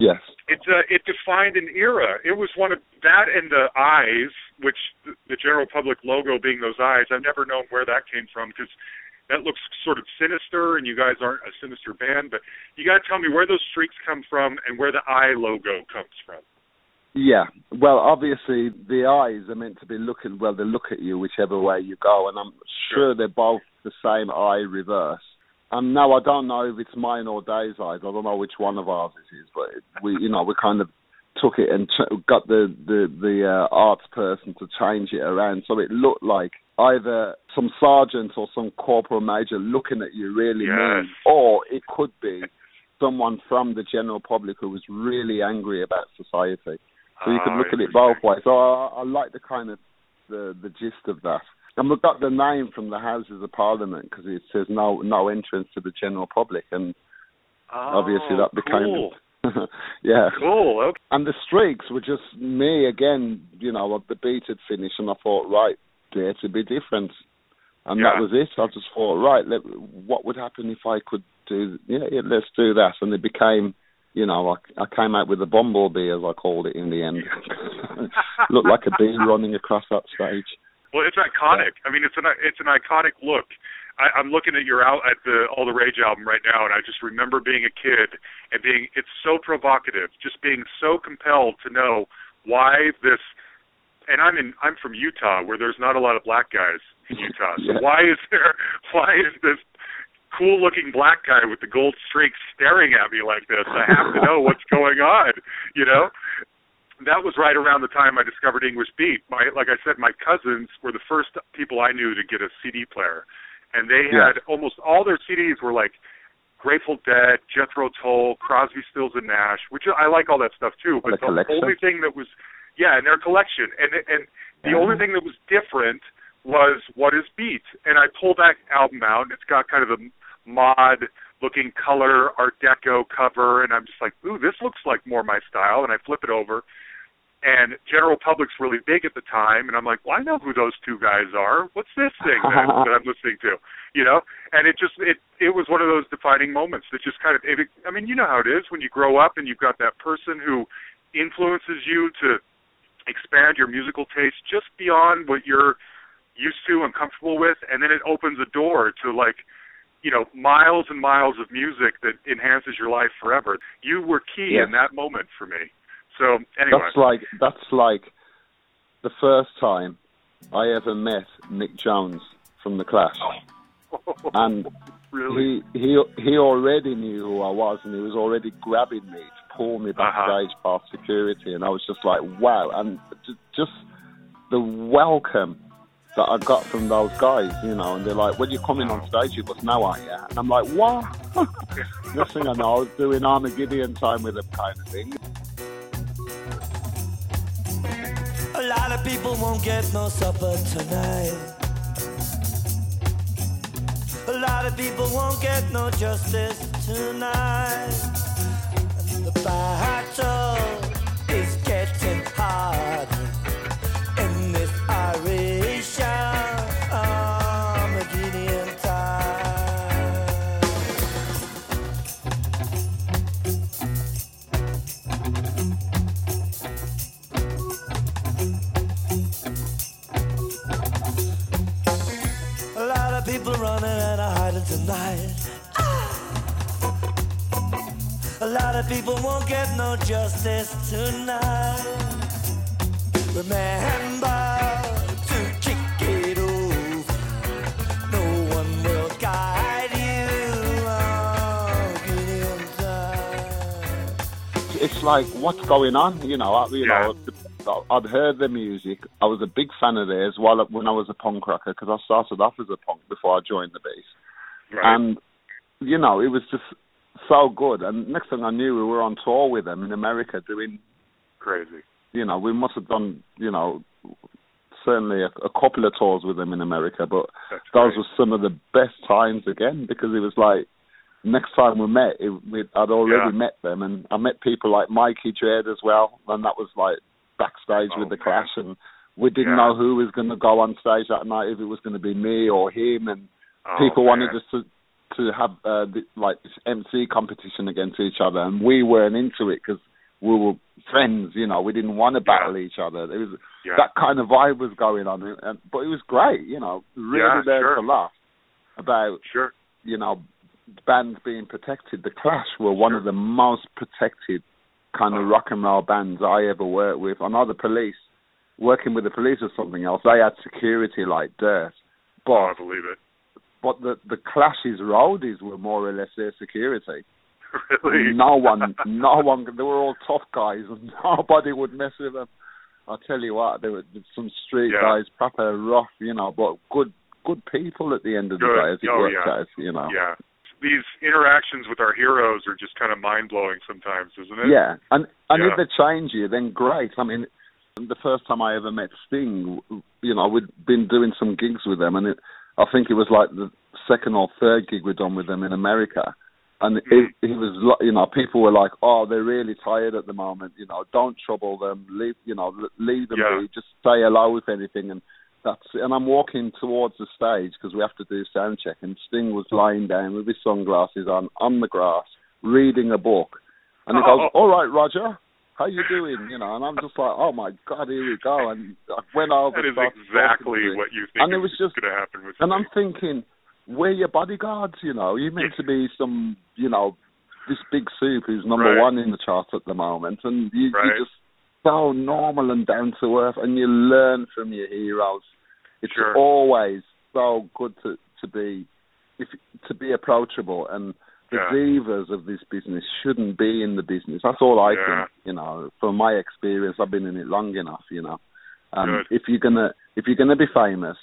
Yes. It uh, it defined an era. It was one of that and the eyes, which the, the general public logo being those eyes. I've never known where that came from because that looks sort of sinister, and you guys aren't a sinister band. But you got to tell me where those streaks come from and where the eye logo comes from. Yeah, well, obviously the eyes are meant to be looking. Well, they look at you whichever way you go, and I'm sure, they're both the same eye reverse. And now I don't know if it's mine or Dave's eyes. I don't know which one of ours it is, but it, we, you know, we kind of took it and ch- got the the the uh, arts person to change it around so it looked like either some sergeant or some corporal major looking at you really yes. mean, or it could be someone from the general public who was really angry about society. So you could look at it ah, both ways. So I, I like the kind of the the gist of that. And we got the name from the Houses of Parliament because it says no no entrance to the general public, and oh, obviously ah, that became cool. (laughs) yeah. Cool. Okay. And the streaks were just me again. You know, the beat had finished, and I thought, right, there to be different, and Yeah. that was it. I just thought, right, let, what would happen if I could do? Yeah, yeah, let's do that, and it became. You know, I, I came out with a bumblebee, as I called it in the end. (laughs) Looked like a bee running across that stage. Well, it's iconic. I mean, it's an it's an iconic look. I, I'm looking at your out at the All the Rage album right now, and I just remember being a kid and being it's so provocative, just being so compelled to know why this. And I'm in I'm from Utah, where there's not a lot of black guys in Utah. So (laughs) Yeah. why is there why is this cool looking black guy with the gold streaks staring at me like this? I have to know what's going on, you know? that was right around the time I discovered English Beat. My like I said, my cousins were the first people I knew to get a CD player, and they Yeah. had almost all their CDs were like Grateful Dead, Jethro Tull, Crosby, Stills and Nash, which I like all that stuff too. But The the only thing that was, yeah, in their collection, and and the Yeah. only thing that was different was What Is Beat, and I pulled that album out. and It's got kind of a mod looking color art deco cover and I'm just like, ooh, this looks like more my style and I flip it over and General Public's really big at the time, and I'm like, well, I know who those two guys are. What's this thing that, I'm, (laughs) that I'm listening to? You know, and it just it it was one of those defining moments that just kind of. It, I mean, you know how it is when you grow up and you've got that person who influences you to expand your musical taste just beyond what you're used to and comfortable with, and then it opens a door to like you know miles and miles of music that enhances your life forever. You were key Yes. in that moment for me. So anyway, That's like that's like the first time I ever met Mick Jones from the Clash, (laughs) and really, he he he already knew who I was, and he was already grabbing me to pull me Uh-huh. backstage past security, and I was just like, wow, and just the welcome that I got from those guys, you know, and they're like, when you coming on stage, you must know, aren't you? And I'm like, what? (laughs) Next thing I know, I was doing Armagideon time with them kind of thing. A lot of people won't get no supper tonight. A lot of people won't get no justice tonight. And the battle is getting hard A people won't get no justice tonight. Remember to kick it over. No one will guide you on it's like what's going on you know I, you Yeah. know I'd heard the music I was a big fan of theirs while when I was a punk rocker because I started off as a punk before I joined the Beat right. and you know it was just so good and next thing I knew we were on tour with them in America doing crazy. you know we must have done you know certainly a, a couple of tours with them in America but That's those great. were some of the best times again because it was like next time we met, it, we, I'd already Yeah. met them, and I met people like Mikey Dread as well, and that was like backstage Oh, with the man. Clash, and we didn't Yeah. know who was going to go on stage that night, if it was going to be me or him, and Oh, people wanted us to to have uh, the, like this MC competition against each other, and we weren't into it because we were friends. You know, we didn't want to battle Yeah. each other. It was Yeah. that kind of vibe was going on, and, but it was great. You know, really Yeah, learned sure. a lot about Sure. you know bands being protected. The Clash were one Sure. of the most protected kind of Oh. rock and roll bands I ever worked with. I know the police. Working with the police was something else. They had security like dirt, Oh, I believe it. But the the Clash's roadies were more or less their security. (laughs) really. No one, no one. They were all tough guys, and (laughs) nobody would mess with them. I'll tell you what, there were some street Yeah. guys, proper rough, you know, but good, good people at the end of the Good. day as it Oh, worked yeah. out, you know. Yeah. These interactions with our heroes are just kind of mind blowing sometimes, isn't it? Yeah, and and Yeah. if they change you, then great. I mean, the first time I ever met Sting, you know, we'd been doing some gigs with them, and it, I think it was like the second or third gig we'd done with them in America, and it, Mhm. it was, li- you know, people were like, "Oh, they're really tired at the moment. You know, don't trouble them. Leave, you know, leave them Yeah. be. Just say hello if anything." And that's it. And I'm walking towards the stage because we have to do sound check, and Sting was lying down with his sunglasses on on the grass, reading a book, and he Oh. goes, "All right, Roger." How you doing? You know, and I'm just like, oh my god, here we go. And I went over. That is exactly what you think And it was just- going to happen with And I'm thinking, we're your bodyguards, you know. You're meant to be some, you know, this big soup who's number Right. one in the charts at the moment, and you, Right. you're just so normal and down to earth, and you learn from your heroes. It's Sure. always so good to to be if to be approachable, and the Yeah. divas of this business shouldn't be in the business. That's all I Yeah. think. You know, from my experience, I've been in it long enough. You know, um, if you're gonna if you're gonna be famous,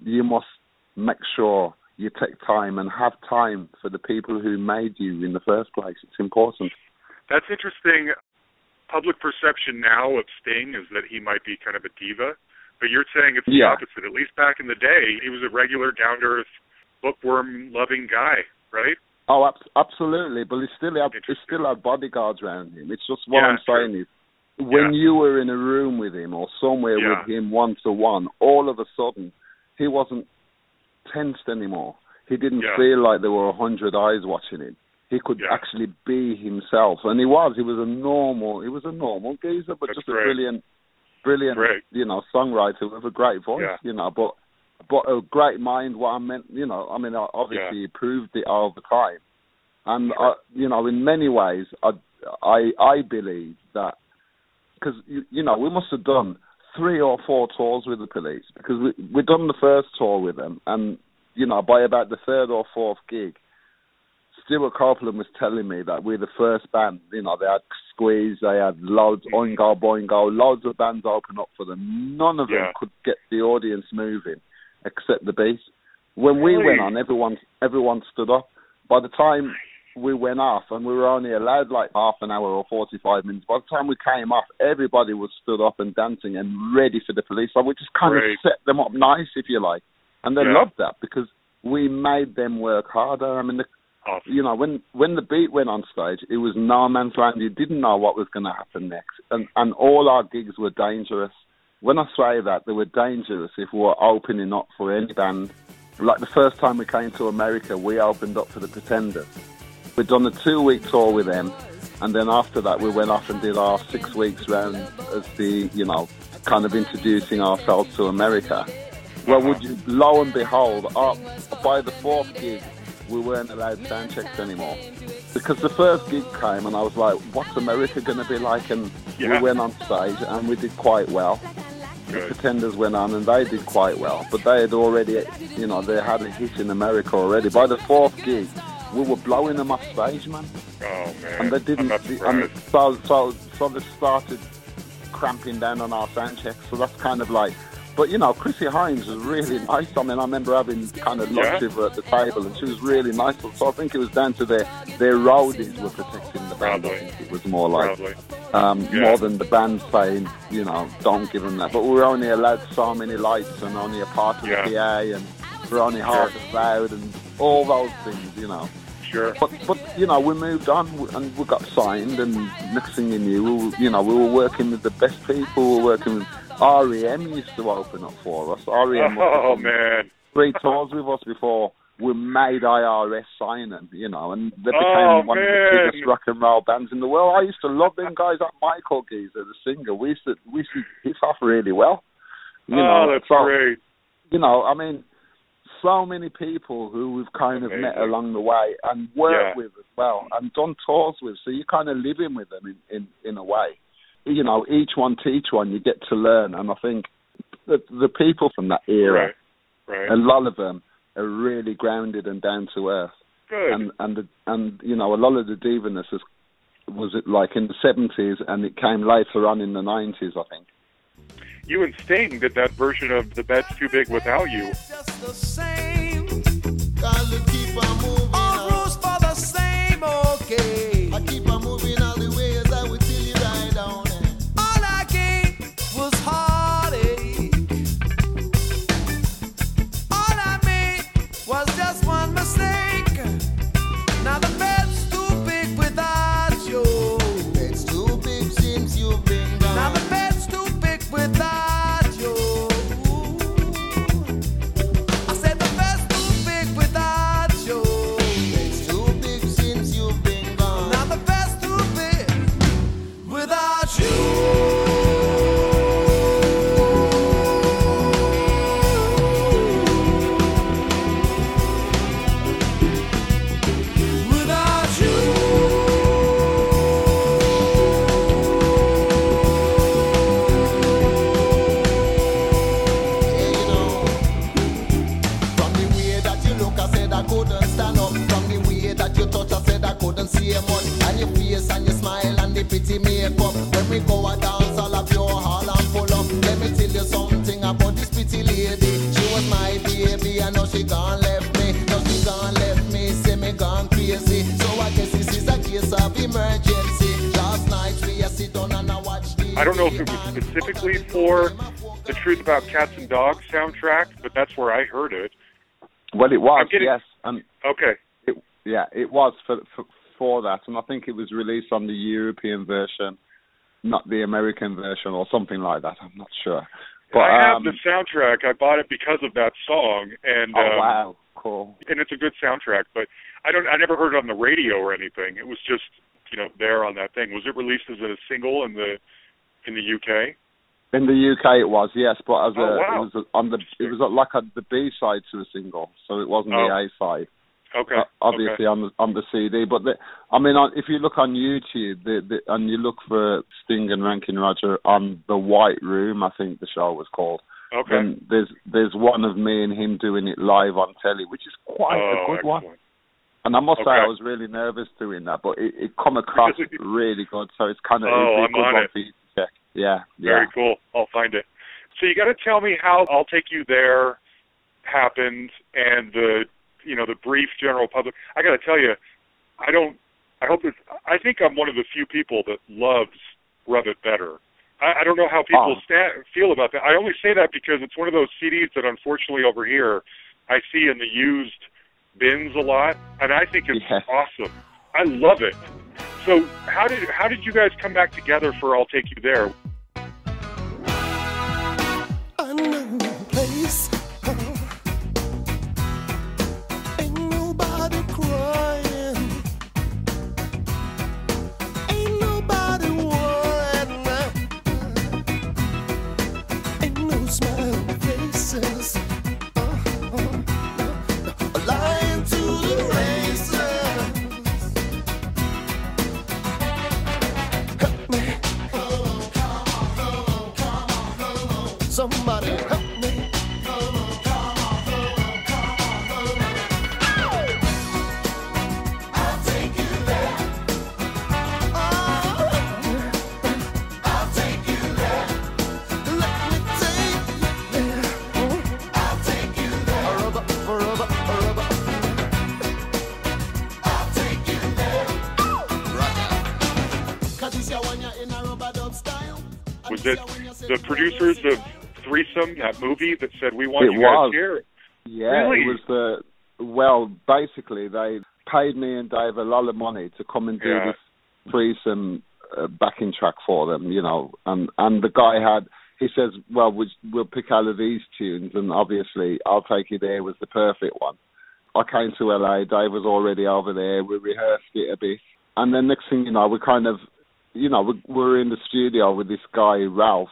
you must make sure you take time and have time for the people who made you in the first place. It's important. That's interesting. Public perception now of Sting is that he might be kind of a diva, but you're saying it's the Yeah. opposite. At least back in the day, he was a regular, down to earth, bookworm loving guy, right? Oh, ab- absolutely. But he still had he still had bodyguards around him. It's just what Yeah, I'm true. saying is, when Yeah. you were in a room with him or somewhere Yeah. with him one to one, all of a sudden he wasn't tensed anymore. He didn't feel like there were a hundred eyes watching him. He could actually be himself, and he was. He was a normal. He was a normal geezer, but That's just a brilliant, brilliant, Great. you know, songwriter with a great voice. You know, but but a great mind. What I meant, you know, I mean, obviously he proved it all the time, and uh, you know, in many ways, I I, I believe that because you, you know we must have done three or four tours with the police because we we done the first tour with them, and you know by about the third or fourth gig, Stewart Copeland was telling me that we're the first band. You know they had Squeeze, they had loads Oingo Boingo, loads of bands open up for them. None of them could get the audience moving except the Beat. When we went on, everyone everyone stood up. By the time we went off, and we were only allowed like half an hour or 45 minutes. By the time we came off, everybody was stood up and dancing and ready for the police. So we just kind Great. of set them up nice, if you like. And they Yeah. loved that because we made them work harder. I mean, the, Awesome. you know, when when the beat went on stage, it was no man's land. You didn't know what was going to happen next, and and all our gigs were dangerous. When I say that, they were dangerous if we were opening up for any band. Like the first time we came to America, we opened up for the Pretenders. We'd done a two-week tour with them, and then after that, we went off and did our six weeks round as the, you know, kind of introducing ourselves to America. Well, would you, lo and behold, uh, by the fourth gig, we weren't allowed sound checks anymore. Because the first gig came and I was like, what's America going to be like? And Yeah. we went on stage and we did quite well. The Pretenders went on and they did quite well. But they had already, you know, they had a hit in America already. By the fourth gig, we were blowing them off stage, man. Oh man. And they didn't, and so, so, so they started cramping down on our sound checks. So that's kind of like, but you know, Chrissie Hynde was really nice. I mean, I remember having kind of lunch with her at the table, and she was really nice. So I think it was down to their their roadies were protecting the band. Probably. I think it was more like um, Yeah. more than the band saying, you know, don't give them that. But we were only allowed so many lights and only a part of Yeah. the PA, and we're only half Sure. as loud, and all those things, you know. Sure. But but you know we moved on and we got signed and next thing you knew we were, you know we were working with the best people. We were working with REM used to open up for us. REM Oh was man. three tours with us before we made IRS sign them, you know, and they oh, became Oh, one of the biggest rock and roll bands in the world. I used to love them guys. Like Michael Geezer, the singer. We used to we used to hit off really well. You oh, know, that's so, great. you know, I mean, so many people who we've kind of met along the way and worked Yeah. with as well and done tours with. So you're kind of living with them in, in, in a way. You know, each one teach one, you get to learn. And I think the, the people from that era, Right. Right. a lot of them are really grounded and down to earth. Good. And, and, the, and, you know, a lot of the divaness is, was it like in the 70s and it came later on in the 90s, I think. you and Sting did that version of The Bed's Too Big Without You. Pretty makeup. When we go a dance, all of your hall and full up. Let me tell you something about this pretty lady. She was my baby, I know she gone left me. Now she gone left me, say me gone crazy. So I guess this is a case of emergency. Last night we a sit down and I watched the. I don't know if it was specifically for the Truth About Cats and Dogs soundtrack, but that's where I heard it. Well, it was, I'm getting- yes. And Okay. It, yeah, it was for, for for that, and I think it was released on the European version, not the American version, or something like that. I'm not sure. But I have um, the soundtrack. I bought it because of that song, and oh um, wow, cool. and it's a good soundtrack. But I don't. I never heard it on the radio or anything. It was just you know there on that thing. Was it released as a single in the in the UK? In the UK, it was yes, but as a Oh, wow. it was a, on the it was like a, the B side to a single, so it wasn't Oh. the A side. Okay. Uh, obviously Okay. on the on the CD. But the, I mean, on, if you look on YouTube, the, the, and you look for Sting and Ranking Roger on the White Room, I think the show was called. Okay. Then there's there's one of me and him doing it live on telly, which is quite oh, a good one. excellent. And I must say, I was really nervous doing that, but it, it come across (laughs) really good. So it's kind of Oh, I'm good on one it. for you to check. Yeah, yeah. Very cool. I'll find it. So you got to tell me how "I'll Take You There" happened and the you know the brief general public. I got to tell you, I don't. I hope it's. I think I'm one of the few people that loves Rub It Better. I, I don't know how people Oh. sta- feel about that. I only say that because it's one of those CDs that unfortunately over here I see in the used bins a lot, and I think it's Yes. awesome. I love it. So how did how did you guys come back together for "I'll Take You There"? That movie that said we want It you guys was. here? Yeah, Really? it was the well. Basically, they paid me and Dave a lot of money to come and do Yeah. this threesome uh, backing track for them. You know, and and the guy had. He says, "Well, we, we'll pick out of these tunes, and obviously, I'll take you there was the perfect one." I came to LA. Dave was already over there. We rehearsed it a bit, and then next thing you know, we kind of, you know, we, we were in the studio with this guy Ralph.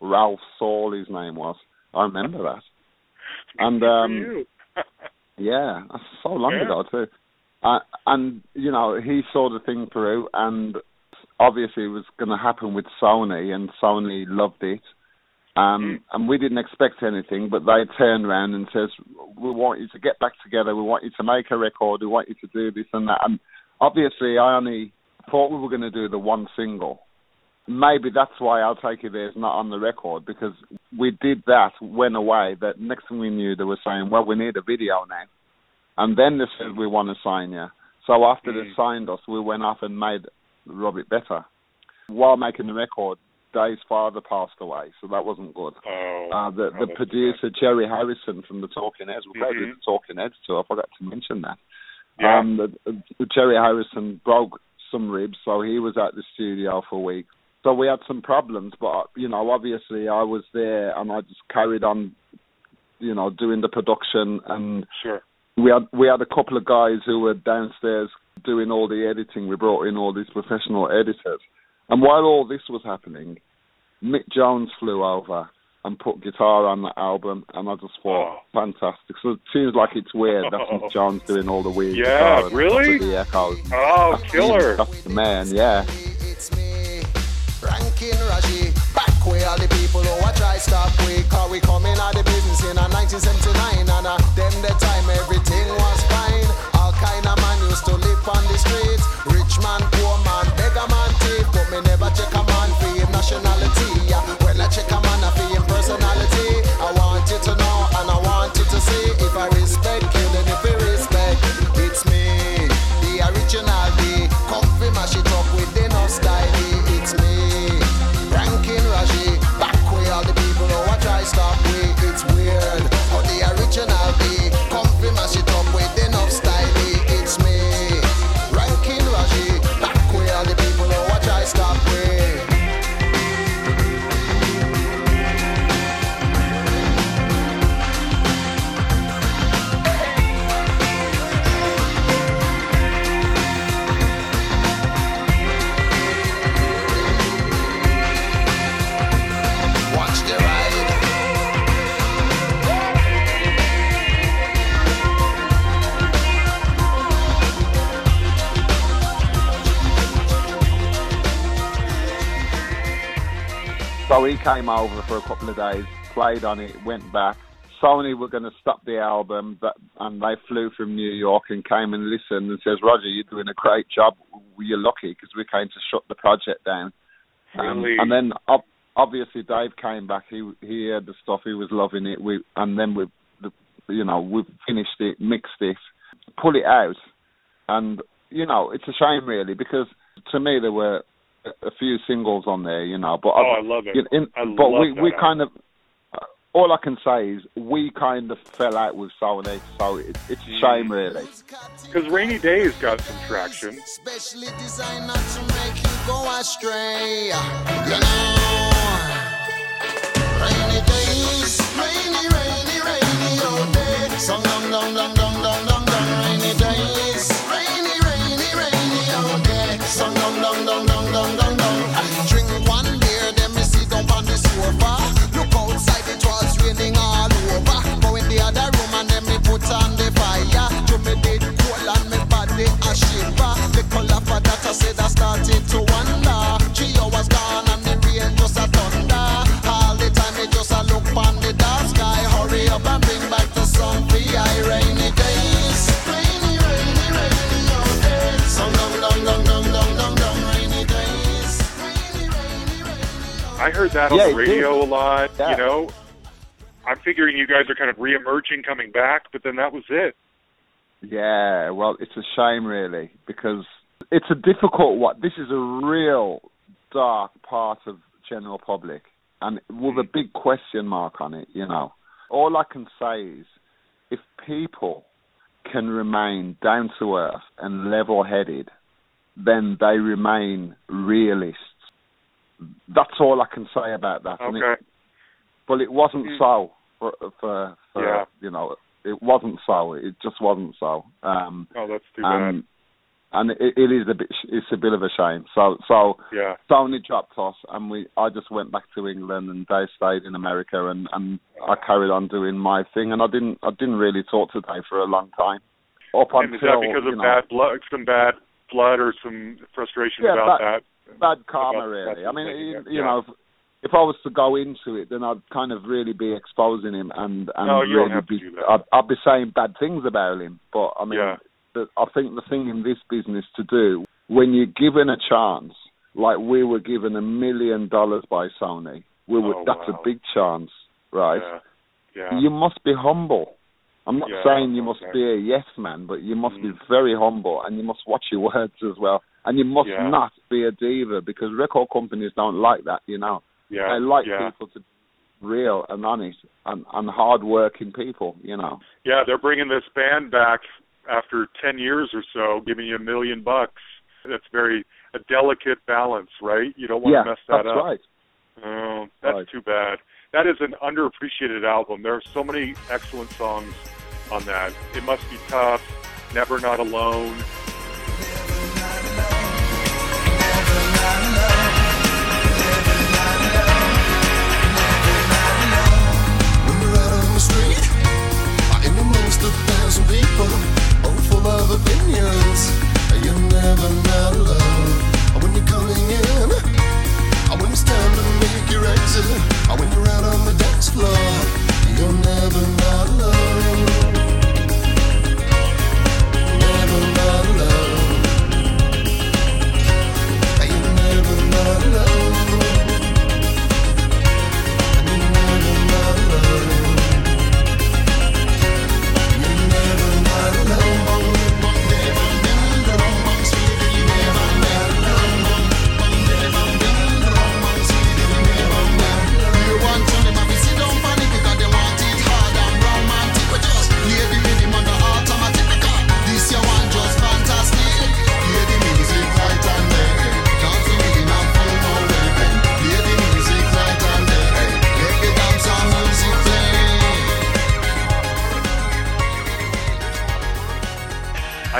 Ralph Sall, his name was. I remember that. And um, (laughs) yeah, that's so long Yeah. ago too. Uh, and you know, he saw the thing through, and obviously it was going to happen with Sony, and Sony loved it. Um, and we didn't expect anything, but they turned around and says, "We want you to get back together. We want you to make a record. We want you to do this and that." And obviously, I only thought we were going to do the one single. Maybe that's why I'll take it there is not on the record because we did that, went away. That next thing we knew, they were saying, "Well, we need a video now," and then they said, "We want to sign you." So after they signed us, we went off and made Rub It Better. While making the record, Dave's father passed away, so that wasn't good. Oh, Uh, the oh, the that's producer Jerry Harrison from the Talking Heads, we played with Mhm. the Talking Heads too. I forgot to mention that. Yeah. Um, the, the Jerry Harrison broke some ribs, so he was at the studio for a week. So we had some problems, but you know, obviously I was there and I just carried on, you know, doing the production and Sure. we had we had a couple of guys who were downstairs doing all the editing. We brought in all these professional editors, and while all this was happening, Mick Jones flew over and put guitar on the album, and I just thought, Oh. fantastic. So it seems like it's weird. That's Mick (laughs) Jones doing all the weird Yeah, really? The echoes. Oh, killer. That's the man. Yeah. It's me, Rankin Raji. Back where all the people who I try stop we. Cause we come in out the business in a 1979 And uh, them the time everything was fine. All kind of man used to live on the streets. Rich man, poor man, beggar man, thief. But me never check a man for nationality yeah. Well I check a came over for a couple of days, played on it, went back. Sony were going to stop the album, but and they flew from New York and came and listened and says, "Roger, you're doing a great job. You're lucky because we came to shut the project down." Um, Really? and then ob- obviously Dave came back. He he heard the stuff. He was loving it. We and then we, the, you know, we finished it, mixed it, pull it out, and you know, it's a shame really because to me there were a, a few singles on there, you know, but Oh, I love it. in, in, I but love we that we album. kind of all I can say is we kind of fell out with Sony, so it, it's a mm. shame really. Because Rainy Days got some traction. Specially designed not to make you go astray. You know, rainy days, rainy, rainy, rainy all day. Song dong dong dong dong dong I heard that on Yeah, the radio did. a lot. Yeah. You know, I'm figuring you guys are kind of re-emerging, coming back, but then that was it. Yeah, well, it's a shame really because it's a difficult one. This is a real dark part of general public, and with a big question mark on it. You know, all I can say is if people can remain down to earth and level-headed, then they remain realists. That's all I can say about that. And it- Okay. but it wasn't Mm. so for for, for Yeah. you know it wasn't so. It just wasn't so. Um, oh, that's too bad. And it, it is a bit. It's a bit of a shame. So so Yeah. Sony dropped us, and we. I just went back to England, and they stayed in America, and and I carried on doing my thing, and I didn't. I didn't really talk to Dave for a long time. Up And is that because of know, bad blood, some bad blood, or some frustration Yeah, about that- that? bad karma, About- really. I mean, you, it, you yeah. know, if, if I was to go into it, then I'd kind of really be exposing him, and and No, really be. I'd, I'd be saying bad things about him. But I mean, The, I think the thing in this business to do when you're given a chance, like we were given a million dollars by Sony, we were. Oh, that's wow. a big chance, right? Yeah. Yeah. You must be humble. I'm not Yeah, saying you must okay. be a yes man, but you must be Mm. very humble and you must watch your words as well. And you must Yeah. not be a diva because record companies don't like that, you know. yeah. They like yeah. people to be real and honest and, and hard working people, you know. Yeah, they're bringing this band back after 10 years or so, giving you a million bucks. That's very a delicate balance, right? You don't want yeah, to mess that that's up. right. Oh, that's Right. too bad. That is an underappreciated album. There are so many excellent songs on that. It must be tough. Never not alone. When you're never not alone.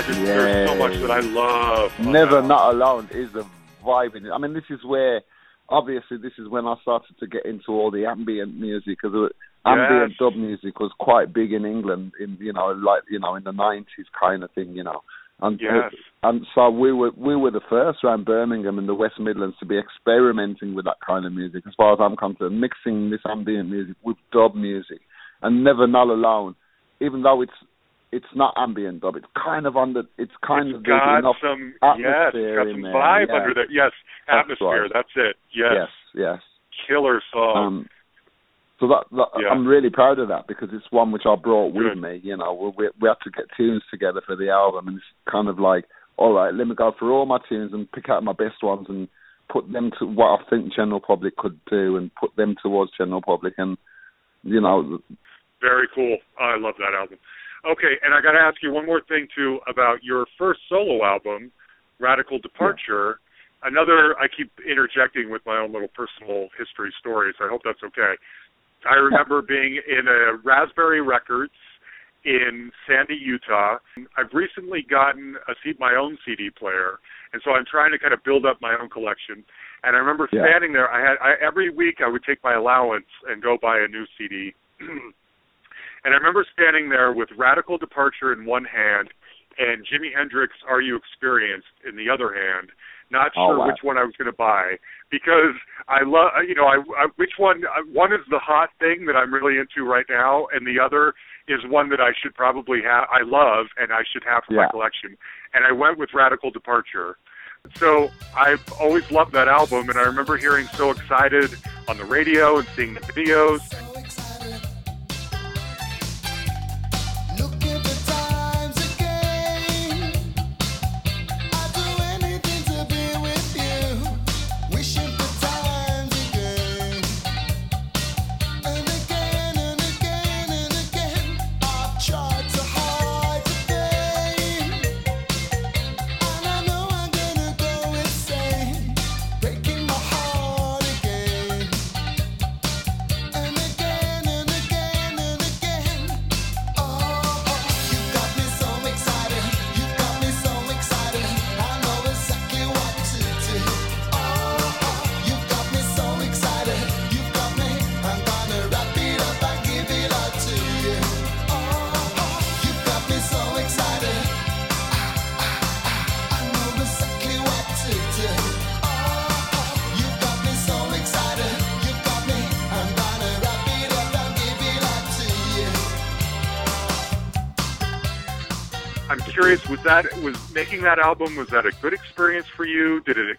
Just there's so much that I love. Never. Not Alone is a vibe in it. I mean, this is where, obviously, this is when I started to get into all the ambient music because uh, ambient Yes. dub music was quite big in England in you know like you know in the nineties kind of thing, you know. And uh, Yes. and so we were we were the first around Birmingham and the West Midlands to be experimenting with that kind of music, as far as I'm concerned, mixing this ambient music with dub music, and Never Not Alone, even though it's it's not ambient dub, it's kind of under, it's kind It's of got some yes, it's got in some there, vibe yeah. under there. Yes, That's atmosphere. right. That's it. Yes, yes, yes. killer song. Um, so that, that Yeah. I'm really proud of that because it's one which I brought with Good. me. You know, we we had to get tunes together for the album, and it's kind of like, all right, let me go through all my tunes and pick out my best ones and put them to what I think general public could do, and put them towards general public, and you know, Very cool. I love that album. Okay, and I got to ask you one more thing too about your first solo album, Radical Departure. Another, I keep interjecting with my own little personal history stories. I hope that's okay. I remember being in a Raspberry Records in Sandy, Utah. I've recently gotten a C- my own CD player, and so I'm trying to kind of build up my own collection. And I remember Yeah. standing there. I had I, every week I would take my allowance and go buy a new CD. (clears throat) and I remember standing there with Radical Departure in one hand and Jimi Hendrix Are You Experienced in the other hand, not Oh, sure wow. which one I was going to buy because I love you know I, I which one one is the hot thing that I'm really into right now and the other is one that I should probably have I love and I should have for my collection and I went with Radical Departure. So I've always loved that album and I remember hearing so excited on the radio and seeing the videos that was making that album was that a good experience for you? Did it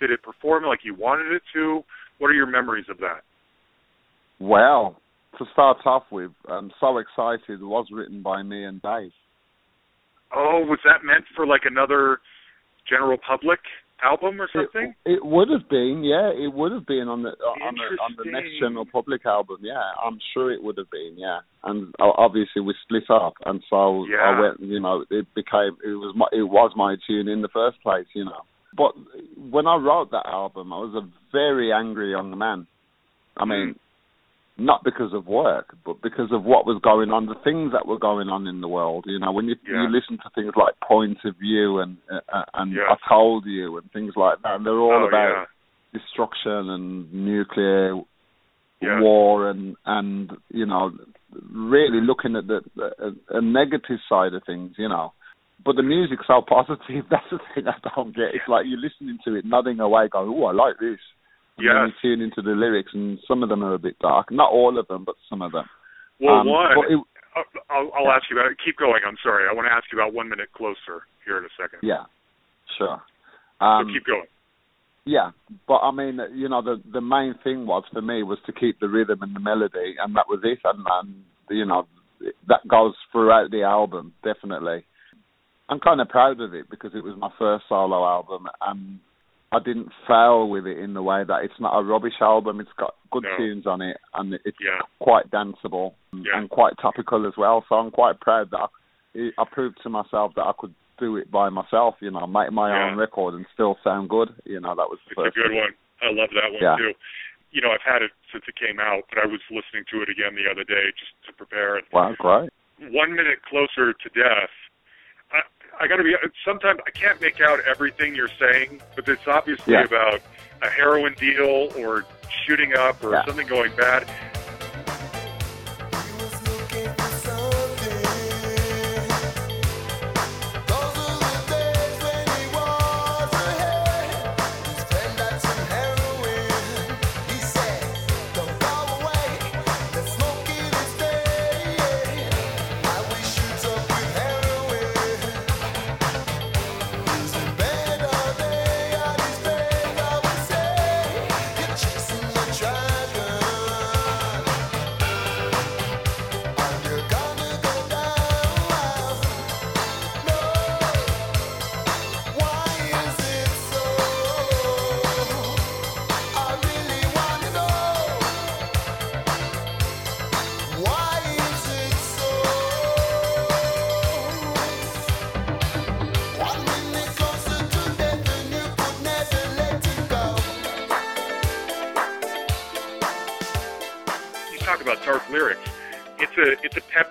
did it perform like you wanted it to? What are your memories of that? Well, to start off with, I'm so excited. It was written by me and Dave. Oh, was that meant for like another general public album or something? It, it would have been, yeah. It would have been on the uh, on the on the next general public album, yeah. I'm sure it would have been, yeah. And uh, obviously we split up, and so yeah. I went, you know, it became it was my it was my tune in the first place, you know. But when I wrote that album, I was a very angry young man. I mean, not because of work, but because of what was going on, the things that were going on in the world. You know, when you yeah. you listen to things like Point of View and uh, and yes. I Told You and things like that, and they're all oh, about yeah. destruction and nuclear yeah. war and and you know really looking at the, the a, a negative side of things. You know. But the music's so (laughs) positive. That's the thing I don't get. It's like you're listening to it, nodding away, going, "Oh, I like this." Yes. then you tune into the lyrics, and some of them are a bit dark. Not all of them, but some of them. Well, um, one. It, I'll, I'll ask you about it. Keep going. I'm sorry. I want to ask you about one minute closer here in a second. Yeah, sure. Um, so keep going. Yeah, but I mean, you know, the the main thing was for me was to keep the rhythm and the melody, and that was it. And, and you know, that goes throughout the album definitely. I'm kind of proud of it because it was my first solo album, and I didn't fail with it in the way that it's not a rubbish album. It's got good no. tunes on it, and it's yeah. quite danceable yeah. and quite topical as well. So I'm quite proud that I, I proved to myself that I could do it by myself. You know, make my yeah. own record and still sound good. You know, that was it's a good thing. one. I love that one too. You know, I've had it since it came out, but I was listening to it again the other day just to prepare. And wow, great! One minute closer to death. I, got to be. Sometimes I can't make out everything you're saying, but it's obviously yeah. about a heroin deal or shooting up or yeah. something going bad.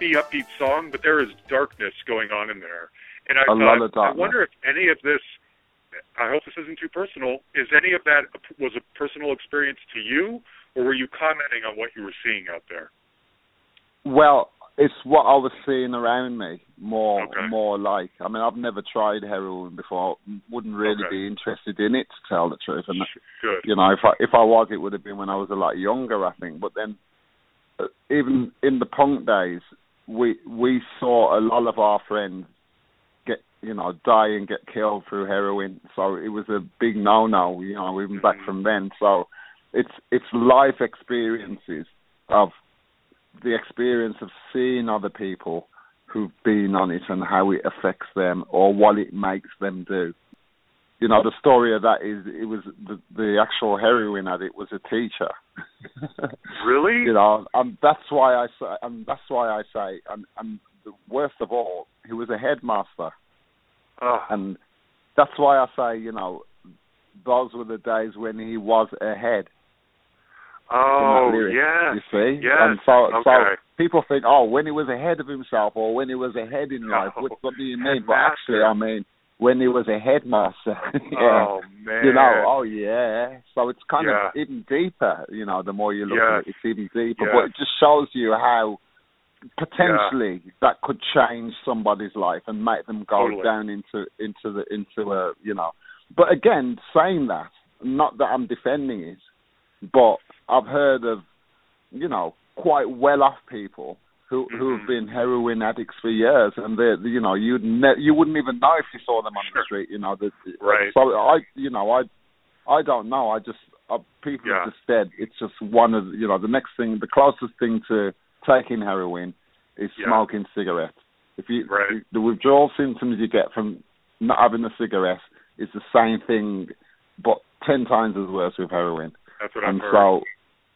Peppy, upbeat song, but there is darkness going on in there. And I a thought, I wonder if any of this. I hope this isn't too personal. Is any of that was a personal experience to you, or were you commenting on what you were seeing out there? Well, it's what I was seeing around me more okay. more like. I mean, I've never tried heroin before. Wouldn't really okay. be interested in it to tell the truth. And Good. you know, if I if I was, it would have been when I was a lot younger, I think. But then, uh, even in the punk days, we we saw a lot of our friends get you know die and get killed through heroin. So it was a big no no. You know, even mm-hmm. back from then. So it's it's life experiences of the experience of seeing other people who've been on it and how it affects them or what it makes them do. You know, the story of that is it was the, the actual heroin it was a teacher. (laughs) really? You know, and that's why I say, and that's why I say, and, and the worst of all, he was a headmaster, oh. and that's why I say, you know, those were the days when he was ahead. Oh, yeah. You see? And so, okay. so people think, oh, when he was ahead of himself or when he was ahead in life, No. what, what do you mean? But actually, I mean, when he was a headmaster. (laughs) yeah. Oh man. You know, oh yeah. So it's kind Yeah. of even deeper, you know, the more you look Yes. at it, it's even deeper. Yes. But it just shows you how potentially that could change somebody's life and make them go Totally. down into into the into a you know. But again, saying that, not that I'm defending it, but I've heard of, you know, quite well off people who Mm-hmm. who have been heroin addicts for years, and they, you know, you'd ne- you wouldn't even know if you saw them on Sure. the street. You know, the, Right. So I, you know, I, I don't know. I just uh, people Yeah. have just said it's just one of you know the next thing, the closest thing to taking heroin is Yeah. smoking cigarettes. If you Right. the withdrawal symptoms you get from not having a cigarette is the same thing, but ten times as worse with heroin. That's what I've And heard. so,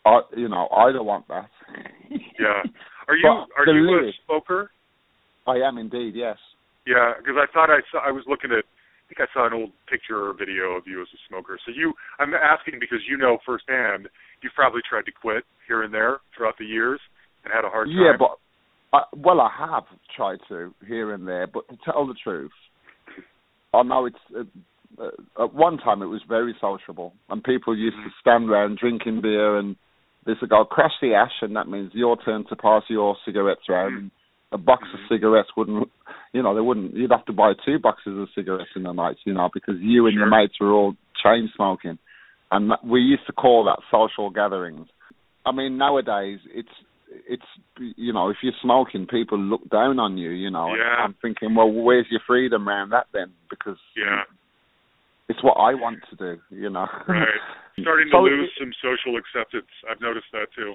I, you know, I don't want that. yeah. (laughs) Are you But are you a smoker? I am indeed, yes. Yeah, because I thought I saw. I was looking at. I think I saw an old picture or video of you as a smoker. So you, I'm asking because you know firsthand. You've probably tried to quit here and there throughout the years and had a hard time. Yeah, but I, well, I have tried to here and there, but to tell the truth, I know it's. Uh, uh, at one time, it was very sociable, and people used to stand around drinking beer, and this would go crash the ash, and that means your turn to pass your cigarettes around. Mm. A box of mm. cigarettes wouldn't, you know, they wouldn't. You'd have to buy two boxes of cigarettes in the night, you know, because you and your mates were all chain smoking, and that, we used to call that social gatherings. I mean, nowadays it's it's you know if you're smoking, people look down on you. You know, and Yeah. I'm thinking, well, where's your freedom around that then? Because yeah, it's what I want to do. You know, right. (laughs) Starting to So lose it- some social acceptance. I've noticed that too.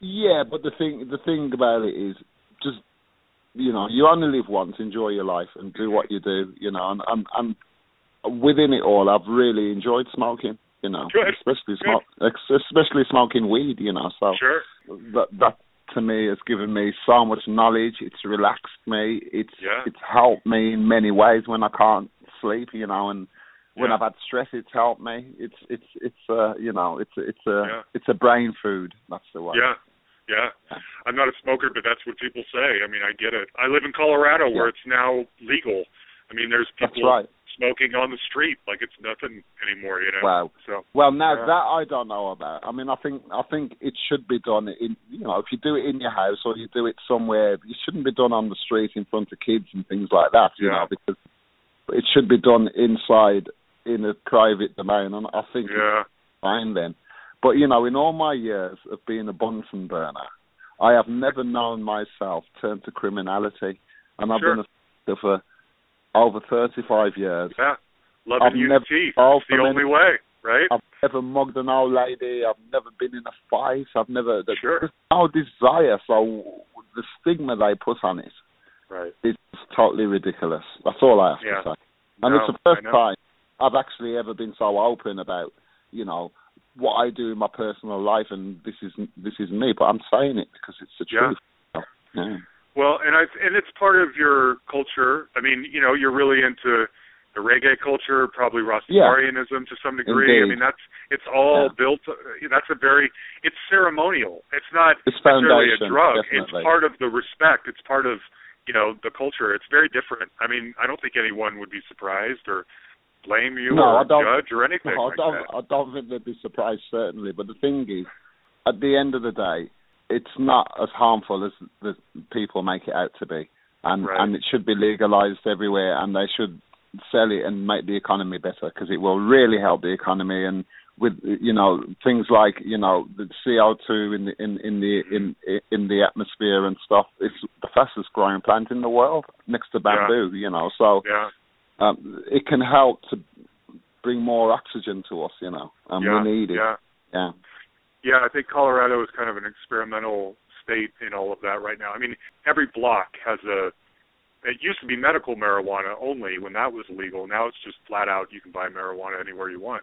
Yeah, but the thing the thing about it is just you know you only live once. Enjoy your life and do what you do. You know, and and, and within it all, I've really enjoyed smoking. You know, Good. especially smoke, especially smoking weed. You know, so Sure. that that to me has given me so much knowledge. It's relaxed me. It's Yeah. it's helped me in many ways when I can't sleep. You know, and when Yeah. I've had stress, it's helped me. It's it's it's uh you know it's it's a Yeah. it's a brain food. That's the way. Yeah. Yeah. I'm not a smoker, but that's what people say. I mean, I get it. I live in Colorado where Yeah. it's now legal. I mean, there's people right. smoking on the street like it's nothing anymore, you know. Wow. So, Well, now that I don't know about. I mean, I think I think it should be done in you know if you do it in your house or you do it somewhere, it shouldn't be done on the street in front of kids and things like that. You Yeah. know, because it should be done inside in a private domain, and I think yeah. it's fine then. But you know, in all my years of being a Bunsen burner, I have never known myself turn to criminality, and I've Sure. been a for over thirty-five years. Yeah. Love I've use never fall It's the only way, right? I've never mugged an old lady. I've never been in a fight. I've never. Sure. There's no desire. So the stigma they put on it Right. is totally ridiculous. That's all I have Yeah. to say. And No, it's the first time I've actually ever been so open about, you know, what I do in my personal life, and this is this is me. But I'm saying it because it's the Yeah. truth. Yeah. Well, and I and it's part of your culture. I mean, you know, you're really into the reggae culture, probably Rastafarianism to some degree. I mean, that's it's all Yeah. built. uh, That's a very it's ceremonial. It's not It's necessarily a drug. definitely. It's part of the respect. It's part of you know the culture. It's very different. I mean, I don't think anyone would be surprised or blame you No, or I don't- judge or anything No, I like don't. that. I don't think they'd be surprised certainly. But the thing is, at the end of the day, it's not as harmful as the people make it out to be, and Right. and it should be legalized everywhere, and they should sell it and make the economy better because it will really help the economy and. With you know things like you know the CO two in the in in the in in the atmosphere and stuff, it's the fastest growing plant in the world next to bamboo. You know, so Yeah. Um, it can help to bring more oxygen to us, you know, and yeah. we need it. Yeah. Yeah. Yeah, I think Colorado is kind of an experimental state in all of that right now. I mean, every block has a. It used to be medical marijuana only when that was legal. Now it's just flat out you can buy marijuana anywhere you want.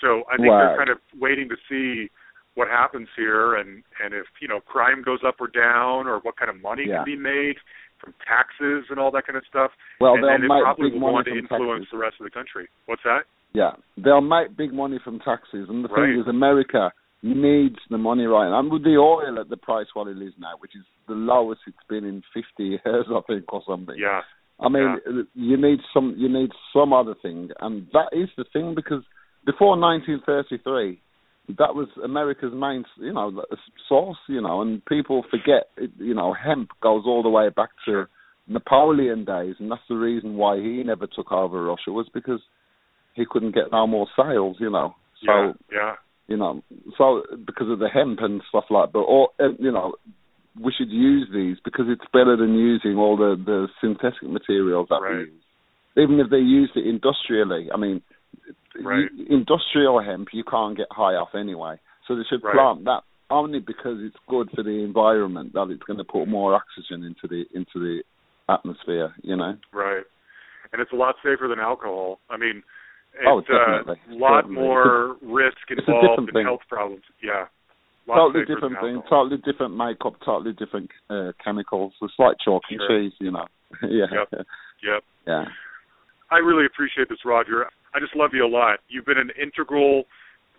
So I think Right. they're kind of waiting to see what happens here and and if you know crime goes up or down or what kind of money Yeah. can be made from taxes and all that kind of stuff. Well, and they'll then make probably big money want to from influence taxes. the rest of the country. What's that? Yeah, they'll make big money from taxes, and the Right. thing is, America needs the money right now. And with the oil at the price what it is now, which is the lowest it's been in 50 years, (laughs) I think, or something. Yeah. I mean, uh, you need some, you need some other thing, and that is the thing because before 1933, that was America's main, you know, source, you know, and people forget, you know, hemp goes all the way back to Napoleon days, and that's the reason why he never took over Russia was because he couldn't get no more sales, you know. So yeah. Yeah. you know, so because of the hemp and stuff like, that, but all you know, we should use these because it's better than using all the the synthetic materials that Right. we use. Even if they used it industrially, I mean, Right. you- industrial hemp you can't get high off anyway. So they should Right. plant that only because it's good for the environment that it's going to put more oxygen into the into the atmosphere. You know. Right. And it's a lot safer than alcohol. I mean, it's Oh, uh, definitely. a lot Definitely. more risk It's involved in thing. health problems. Yeah. Totally different thing, alcohol. totally different makeup, totally different uh, chemicals. It's like chalk and Sure. cheese, you know. (laughs) yeah, Yep. Yep. yeah. I really appreciate this, Roger. I just love you a lot. You've been an integral,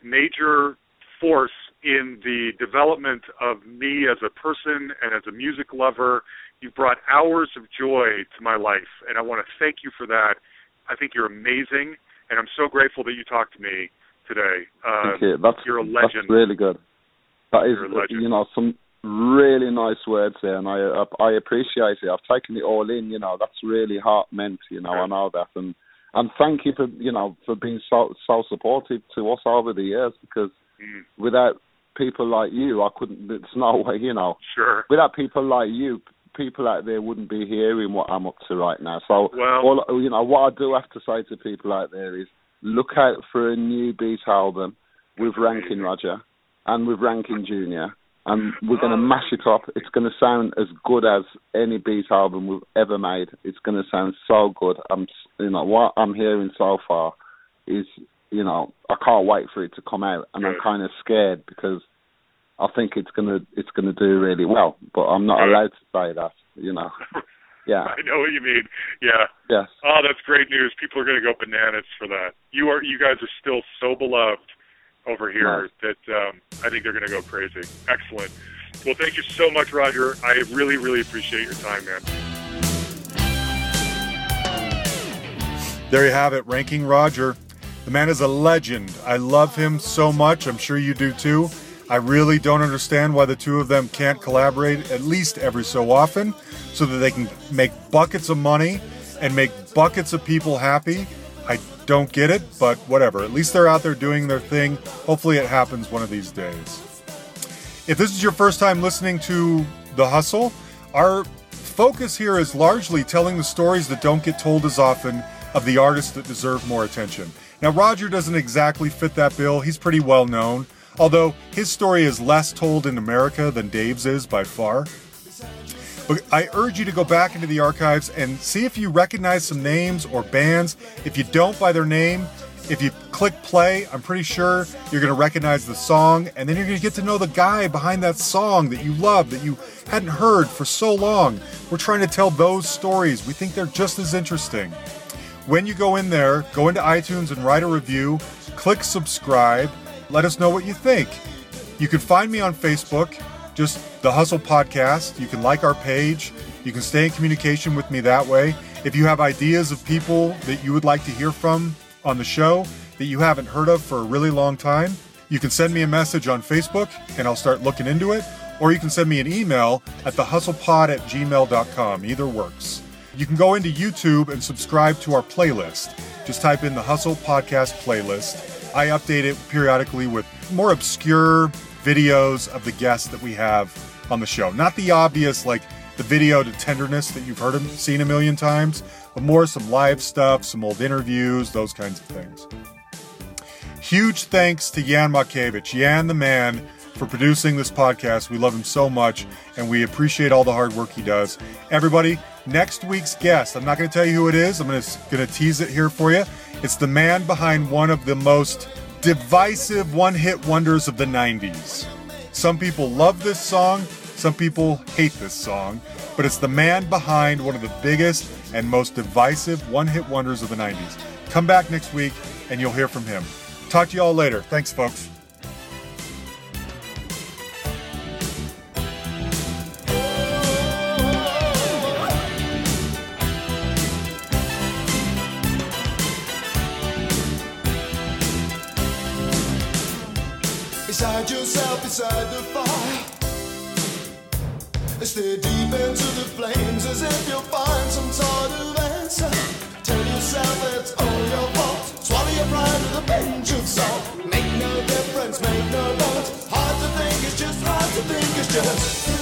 major force in the development of me as a person and as a music lover. You've brought hours of joy to my life, and I want to thank you for that. I think you're amazing, and I'm so grateful that you talked to me today. Uh, Thank you. That's you're a that's legend. really good. That is, You're a legend. you know, some really nice words there, and I I appreciate it. I've taken it all in. You know, that's really heart meant. You know, I know that, and and thank you for you know for being so so supportive to us over the years because Mm, without people like you, I couldn't. There's no way, you know. sure. Without people like you, people out there wouldn't be hearing what I'm up to right now. So, Well- all, you know, what I do have to say to people out there is look out for a new Beat album with Ranking Roger and with Ranking Junior, and we're going to oh. mash it up. It's going to sound as good as any Beat album we've ever made. It's going to sound so good. I'm, you know, what I'm hearing so far is, you know, I can't wait for it to come out, and I'm mm. kind of scared because I think it's gonna it's gonna do really well, but I'm not mm. allowed to say that, you know. (laughs) Yeah. I know what you mean. Yeah. Yes. Oh, that's great news. People are going to go bananas for that. You are, you guys are still so beloved over here Nice. that um, I think they're going to go crazy. Excellent. Well, thank you so much, Roger. I really, really appreciate your time, man. There you have it, Ranking Roger. The man is a legend. I love him so much. I'm sure you do too. I really don't understand why the two of them can't collaborate at least every so often so that they can make buckets of money and make buckets of people happy. I don't get it, but whatever. At least they're out there doing their thing. Hopefully, it happens one of these days. If this is your first time listening to The Hustle, our focus here is largely telling the stories that don't get told as often of the artists that deserve more attention. Now, Roger doesn't exactly fit that bill. He's pretty well known, although his story is less told in America than Dave's is by far. But I urge you to go back into the archives and see if you recognize some names or bands. If you don't by their name, if you click play, I'm pretty sure you're going to recognize the song, and then you're going to get to know the guy behind that song that you love, that you hadn't heard for so long. We're trying to tell those stories. We think they're just as interesting. When you go in there, go into iTunes and write a review, click subscribe, let us know what you think. You can find me on Facebook, just the Hustle Podcast. You can like our page. You can stay in communication with me that way. If you have ideas of people that you would like to hear from on the show that you haven't heard of for a really long time, you can send me a message on Facebook and I'll start looking into it. Or you can send me an email at thehustlepod at gmail.com. Either works. You can go into YouTube and subscribe to our playlist. Just type in the Hustle Podcast playlist. I update it periodically with more obscure videos of the guests that we have on the show. Not the obvious, like the video to tenderness that you've heard and seen a million times, but more some live stuff, some old interviews, those kinds of things. Huge thanks to Jan Makevich, Jan the man, for producing this podcast. We love him so much, and we appreciate all the hard work he does. Everybody, next week's guest, I'm not going to tell you who it is. I'm going to tease it here for you. It's the man behind one of the most divisive one hit wonders of the 90s. Some people love this song, some people hate this song, but it's the man behind one of the biggest and most divisive one hit wonders of the 90s. Come back next week and you'll hear from him. Talk to you all later. Thanks, folks. Christians.